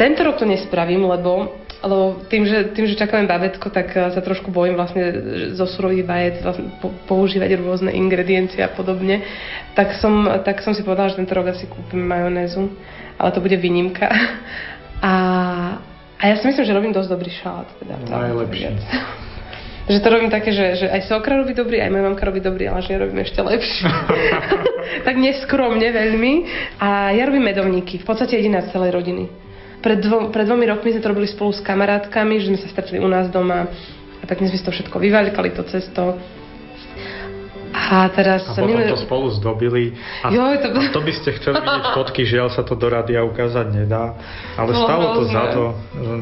[SPEAKER 3] Tento rok to nespravím, lebo, lebo tým, že, tým, že čakáme babetko, tak eh, sa trošku bojím vlastne zo surových vajec vlastne po, používať rôzne ingrediencie a podobne. Tak som, tak som si povedala, že tento rok asi kúpim majonézu, ale to bude výnimka. A, a ja si myslím, že robím dosť dobrý šalát. Teda,
[SPEAKER 4] Najlepší.
[SPEAKER 3] Že to robím také, že, že aj sokra robí dobrý, aj moja mamka robí dobrý, ale že ja robím ešte lepšie. tak neskromne veľmi. A ja robím medovníky, v podstate jediná z celej rodiny. Pred, dvo, pred dvomi rokmi sme to robili spolu s kamarátkami, že sme sa stretli u nás doma a tak sme si to všetko vyvalikali, to cesto. A teraz...
[SPEAKER 4] A potom to spolu zdobili. A,
[SPEAKER 3] Joj, to...
[SPEAKER 4] a to by ste chceli vidieť fotky, žiaľ sa to do rádia ukázať nedá. Ale
[SPEAKER 3] Bolo
[SPEAKER 4] stalo to
[SPEAKER 3] hrozné.
[SPEAKER 4] za to.
[SPEAKER 3] No.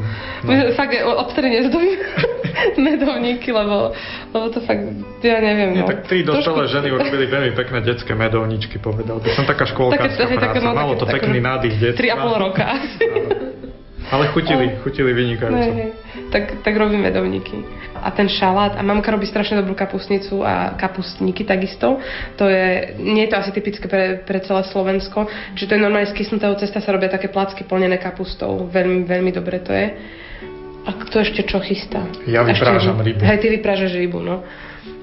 [SPEAKER 4] No.
[SPEAKER 3] Fakt, odtedy nezdobím medovníky, lebo, lebo to fakt, ja neviem.
[SPEAKER 4] Nie,
[SPEAKER 3] no.
[SPEAKER 4] tak tri dospelé
[SPEAKER 3] Trošku-
[SPEAKER 4] ženy urobili veľmi pekné detské medovničky, povedal by som. Taká škôlkárska práca.
[SPEAKER 3] no,
[SPEAKER 4] Malo to
[SPEAKER 3] také-
[SPEAKER 4] pekný nádych detstva.
[SPEAKER 3] Tri a pol roka.
[SPEAKER 4] Ale chutili, chutili vynikajúco.
[SPEAKER 3] Hej, hej. Tak, tak robím medovníky. A ten šalát, a mamka robí strašne dobrú kapustnicu a kapustníky takisto. To je, nie je to asi typické pre, pre celé Slovensko. Čiže to je normálne z kysnutého cesta sa robia také placky plnené kapustou. Veľmi, veľmi dobre to je. A kto ešte čo chystá?
[SPEAKER 4] Ja vyprážam rybu.
[SPEAKER 3] Hej, ty vyprážaš rybu, no.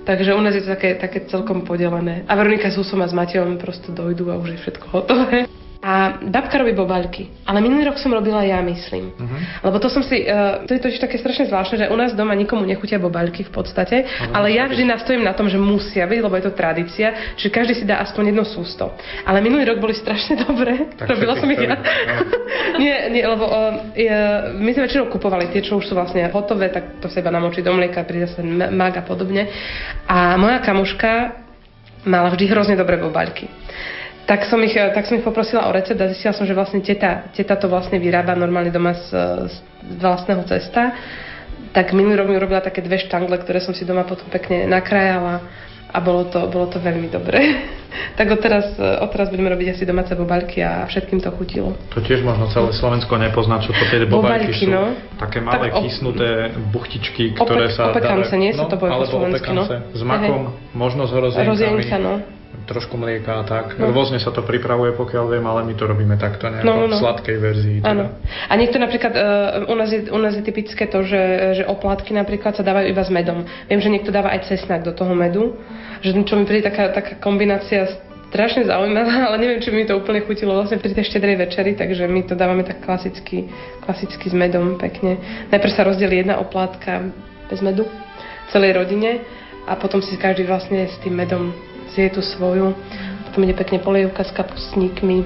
[SPEAKER 3] Takže u nás je to také, také celkom podelené. A Veronika s Husom a s Matejom prosto dojdú a už je všetko hotové. A babka robí bobaľky. Ale minulý rok som robila ja, myslím.
[SPEAKER 4] Mhm.
[SPEAKER 3] Lebo to som si... Uh, to je totiž také strašne zvláštne, že u nás doma nikomu nechutia bobaľky v podstate, ale ja vždy nastojím na tom, že musia byť, lebo je to tradícia, že každý si dá aspoň jedno sústo. Ale minulý rok boli strašne dobré.
[SPEAKER 4] Tak
[SPEAKER 3] Robila som ich ja. nie, nie, lebo uh, ja, my sme väčšinou kupovali tie, čo už sú vlastne hotové, tak to sa iba namočí do mlieka, príde sa mag a podobne. A moja kamuška mala vždy hrozne dobré bobaľky. Tak som, ich, eh, tak som ich poprosila o recept a zistila som, že vlastne teta, teta to vlastne vyrába normálne doma z, z vlastného cesta. tak minulý rok mi urobila také dve štangle, ktoré som si doma potom pekne nakrajala a bolo to, bolo to veľmi dobré. tak odteraz, odteraz budeme robiť asi domáce bobalky a všetkým to chutilo.
[SPEAKER 4] To tiež možno celé Slovensko nepozná, čo to tie bobalky,
[SPEAKER 3] Bobaľky,
[SPEAKER 4] sú.
[SPEAKER 3] no.
[SPEAKER 4] Také malé
[SPEAKER 3] Tak op-
[SPEAKER 4] kysnuté buchtičky, ktoré
[SPEAKER 3] Opek-
[SPEAKER 4] sa
[SPEAKER 3] opekance, nie sa to povie po slovensky, no.
[SPEAKER 4] S makom, možno s horozienkami.
[SPEAKER 3] Rozienka, no.
[SPEAKER 4] Trošku mlieka a tak.
[SPEAKER 3] No.
[SPEAKER 4] Rôzne sa to pripravuje, pokiaľ viem, ale my to robíme takto nejako
[SPEAKER 3] No, no, no.
[SPEAKER 4] v sladkej verzii. Teda.
[SPEAKER 3] Áno. A niekto napríklad, uh, u, nás je, u nás je typické to, že, že oplátky napríklad sa dávajú iba s medom. Viem, že niekto dáva aj cesnak do toho medu, že čo mi príde taká, taká kombinácia strašne zaujímavá, ale neviem, či by mi to úplne chutilo vlastne pri tej štedrej večeri, takže my to dávame tak klasicky, klasicky s medom pekne. Najprv sa rozdelí jedna oplátka bez medu celej rodine a potom si každý vlastne s tým medom tú svoju. Potom ide pekne polievka s kapustníkmi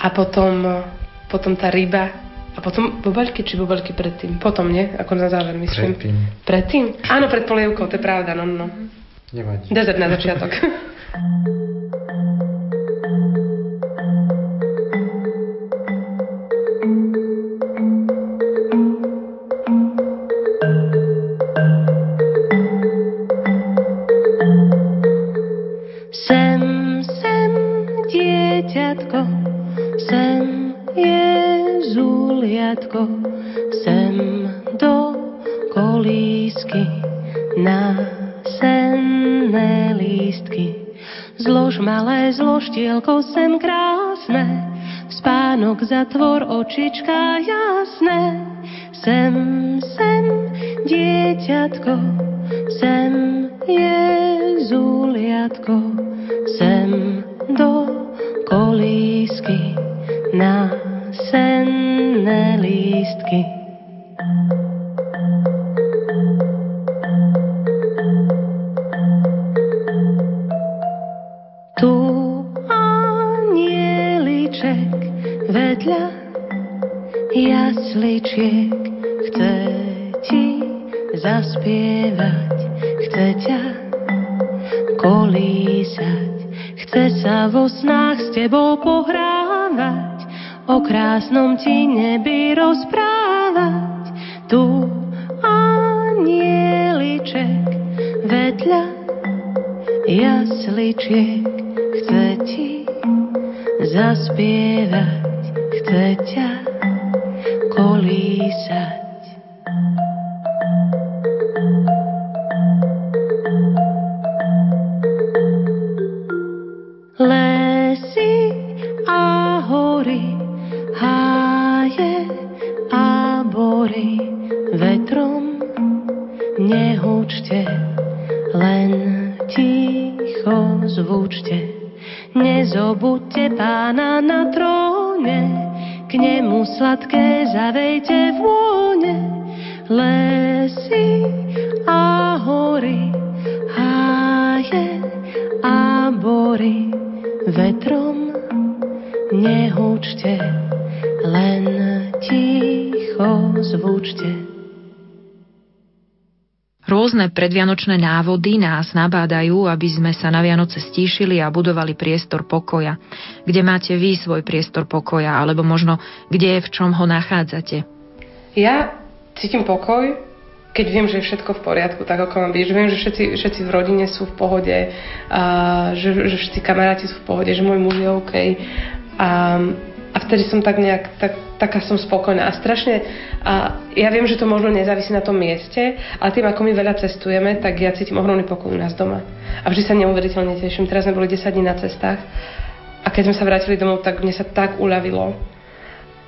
[SPEAKER 3] a potom, potom tá ryba a potom bobaľky, či bobaľky predtým? Potom, nie? Ako na záver, myslím.
[SPEAKER 4] Predtým.
[SPEAKER 3] Predtým? Áno, pred polievkou, to je pravda, no, no.
[SPEAKER 4] Nevadí.
[SPEAKER 3] Dezert na začiatok.
[SPEAKER 6] zatvor očička jasné. Sem, o krásnom nehučte, len ticho zvučte. Nezobudte pána na tróne, k nemu sladké zavejte vône. Lesy a hory, háje a bory, vetrom nehučte, len ticho zvučte.
[SPEAKER 2] Rôzne predvianočné návody nás nabádajú, aby sme sa na Vianoce stíšili a budovali priestor pokoja. Kde máte vy svoj priestor pokoja, alebo možno kde v čom ho nachádzate?
[SPEAKER 3] Ja cítim pokoj, keď viem, že je všetko v poriadku, tak ako mám byť. Že viem, že všetci, všetci v rodine sú v pohode, a že, že všetci kamaráti sú v pohode, že môj muž je OK. A, a vtedy som tak nejak, tak, taká som spokojná. A strašne, a ja viem, že to možno nezávisí na tom mieste, ale tým, ako my veľa cestujeme, tak ja cítim ohromný pokoj u nás doma. A vždy sa neuveriteľne teším. Teraz sme boli 10 dní na cestách a keď sme sa vrátili domov, tak mne sa tak uľavilo.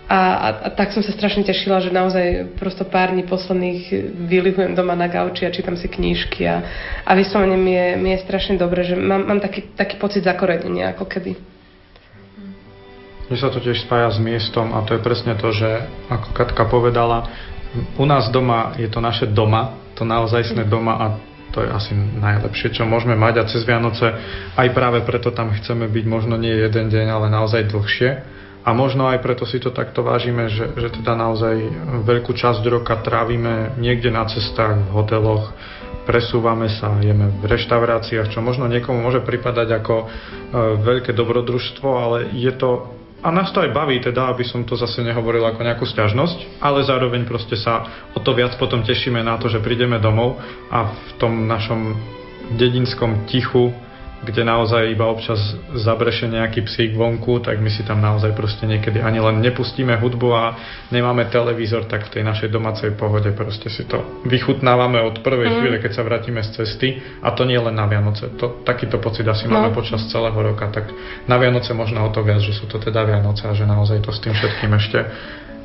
[SPEAKER 3] A, a, a tak som sa strašne tešila, že naozaj prosto pár dní posledných vylihujem doma na gauči a čítam si knížky a, a vyslovene mi je, mi je strašne dobre, že mám, mám taký, taký pocit zakorenenia ako kedy.
[SPEAKER 4] Mne sa to tiež spája s miestom a to je presne to, že ako Katka povedala, u nás doma je to naše doma, to naozaj sme doma a to je asi najlepšie, čo môžeme mať a cez Vianoce aj práve preto tam chceme byť možno nie jeden deň, ale naozaj dlhšie. A možno aj preto si to takto vážime, že, že teda naozaj veľkú časť roka trávime niekde na cestách, v hoteloch, presúvame sa, jeme v reštauráciách, čo možno niekomu môže pripadať ako e, veľké dobrodružstvo, ale je to a nás to aj baví, teda, aby som to zase nehovoril ako nejakú sťažnosť, ale zároveň proste sa o to viac potom tešíme na to, že prídeme domov a v tom našom dedinskom tichu kde naozaj iba občas zabreše nejaký psík vonku, tak my si tam naozaj proste niekedy ani len nepustíme hudbu a nemáme televízor, tak v tej našej domácej pohode proste si to vychutnávame od prvej mm. chvíle, keď sa vrátime z cesty a to nie len na Vianoce. To, takýto pocit asi no. máme počas celého roka, tak na Vianoce možno o to viac, že sú to teda Vianoce a že naozaj to s tým všetkým ešte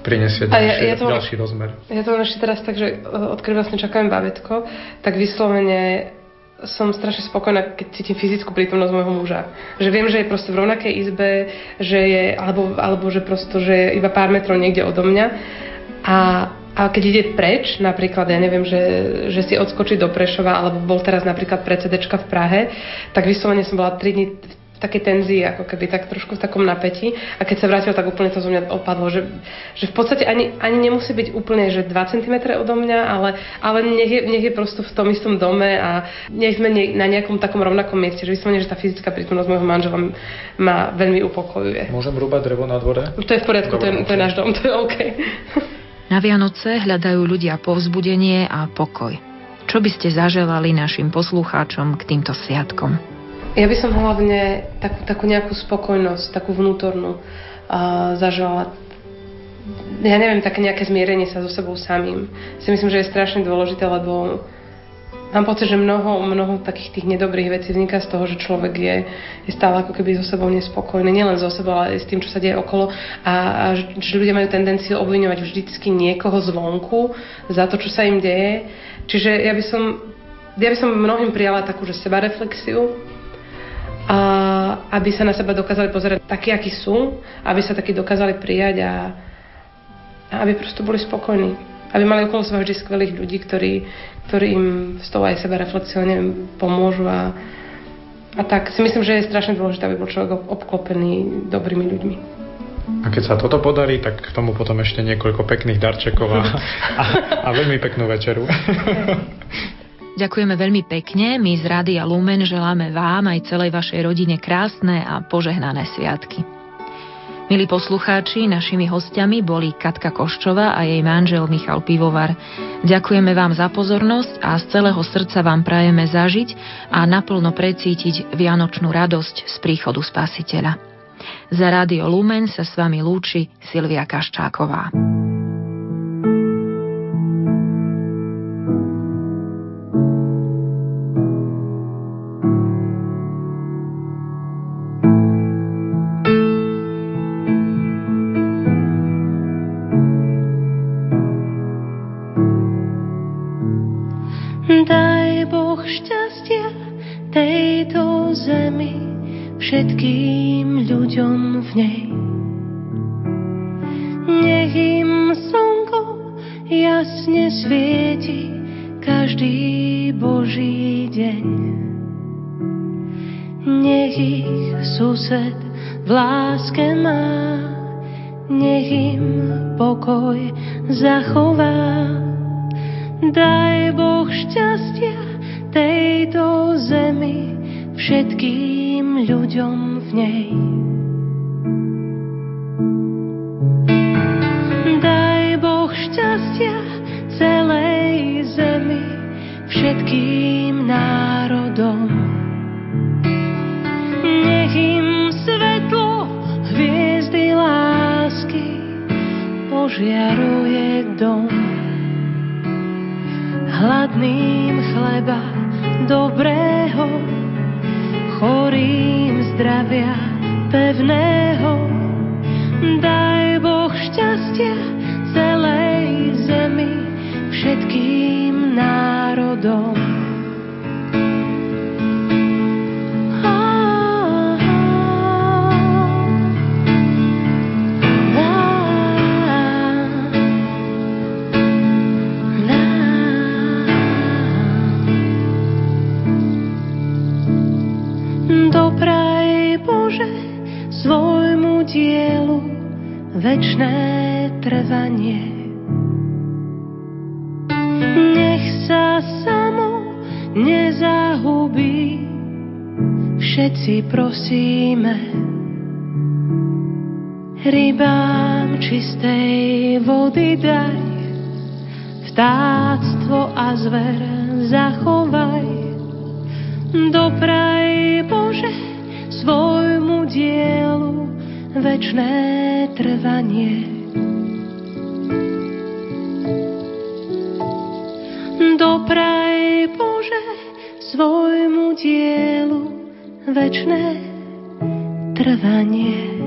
[SPEAKER 4] prinesie ďalší, ja, ja to, ďalší rozmer.
[SPEAKER 3] Ja to ešte teraz tak, že odkedy vlastne čakáme babetko, tak vyslovene som strašne spokojná, keď cítim fyzickú prítomnosť môjho muža. Že viem, že je proste v rovnakej izbe, že je, alebo, alebo že prosto, že je iba pár metrov niekde odo mňa. A, a keď ide preč, napríklad, ja neviem, že, že si odskočí do Prešova, alebo bol teraz napríklad predsedečka v Prahe, tak vyslovene som bola 3 dní také tenzii, ako keby tak trošku v takom napätí. A keď sa vrátil, tak úplne to zo mňa opadlo, že, že v podstate ani, ani nemusí byť úplne, že 2 cm odo mňa, ale, ale nech, je, nech je prosto v tom istom dome a nech sme nie, na nejakom takom rovnakom mieste, že vyslovene, že tá fyzická prítomnosť môjho manžela ma veľmi upokojuje.
[SPEAKER 4] Môžem rúbať drevo na dvore?
[SPEAKER 3] To je v poriadku, to je, to je náš dom, to je OK.
[SPEAKER 2] Na Vianoce hľadajú ľudia povzbudenie a pokoj. Čo by ste zaželali našim poslucháčom k týmto sviatkom?
[SPEAKER 3] Ja by som hlavne takú, takú nejakú spokojnosť, takú vnútornú uh, zažila. Ja neviem, také nejaké zmierenie sa so sebou samým. Si myslím, že je strašne dôležité, lebo mám pocit, že mnoho, mnoho takých tých nedobrých vecí vzniká z toho, že človek je, je stále ako keby so sebou nespokojný. Nielen so sebou, ale aj s tým, čo sa deje okolo. A, a že ľudia majú tendenciu obviňovať vždycky niekoho zvonku za to, čo sa im deje. Čiže ja by som, ja by som mnohým prijala takú, že sebareflexiu, a aby sa na seba dokázali pozerať takí, akí sú, aby sa takí dokázali prijať a, a aby prosto boli spokojní. Aby mali okolo seba vždy skvelých ľudí, ktorí, ktorí im s tou aj seba reflexiou pomôžu a, a tak si myslím, že je strašne dôležité, aby bol človek obklopený dobrými ľuďmi.
[SPEAKER 4] A keď sa toto podarí, tak k tomu potom ešte niekoľko pekných darčekov a, a, a veľmi peknú večeru.
[SPEAKER 2] Ďakujeme veľmi pekne. My z Rádia Lumen želáme vám aj celej vašej rodine krásne a požehnané sviatky. Milí poslucháči, našimi hostiami boli Katka Koščová a jej manžel Michal Pivovar. Ďakujeme vám za pozornosť a z celého srdca vám prajeme zažiť a naplno precítiť vianočnú radosť z príchodu Spasiteľa. Za Rádio Lumen sa s vami lúči Silvia Kaščáková.
[SPEAKER 6] Ľuďom v nej. Daj Boh šťastia celej zemi, všetkým národom. Nech im svetlo hviezdy lásky požiaruje dom. Hladným chleba dobrého zdravia pevného. Daj večné trvanie. Nech sa samo nezahubí, všetci prosíme. Rybám čistej vody daj, vtáctvo a zver zachovaj. Dopraj Bože svojmu dielu večné trvanie. Dopraj Bože svojmu dielu večné trvanie.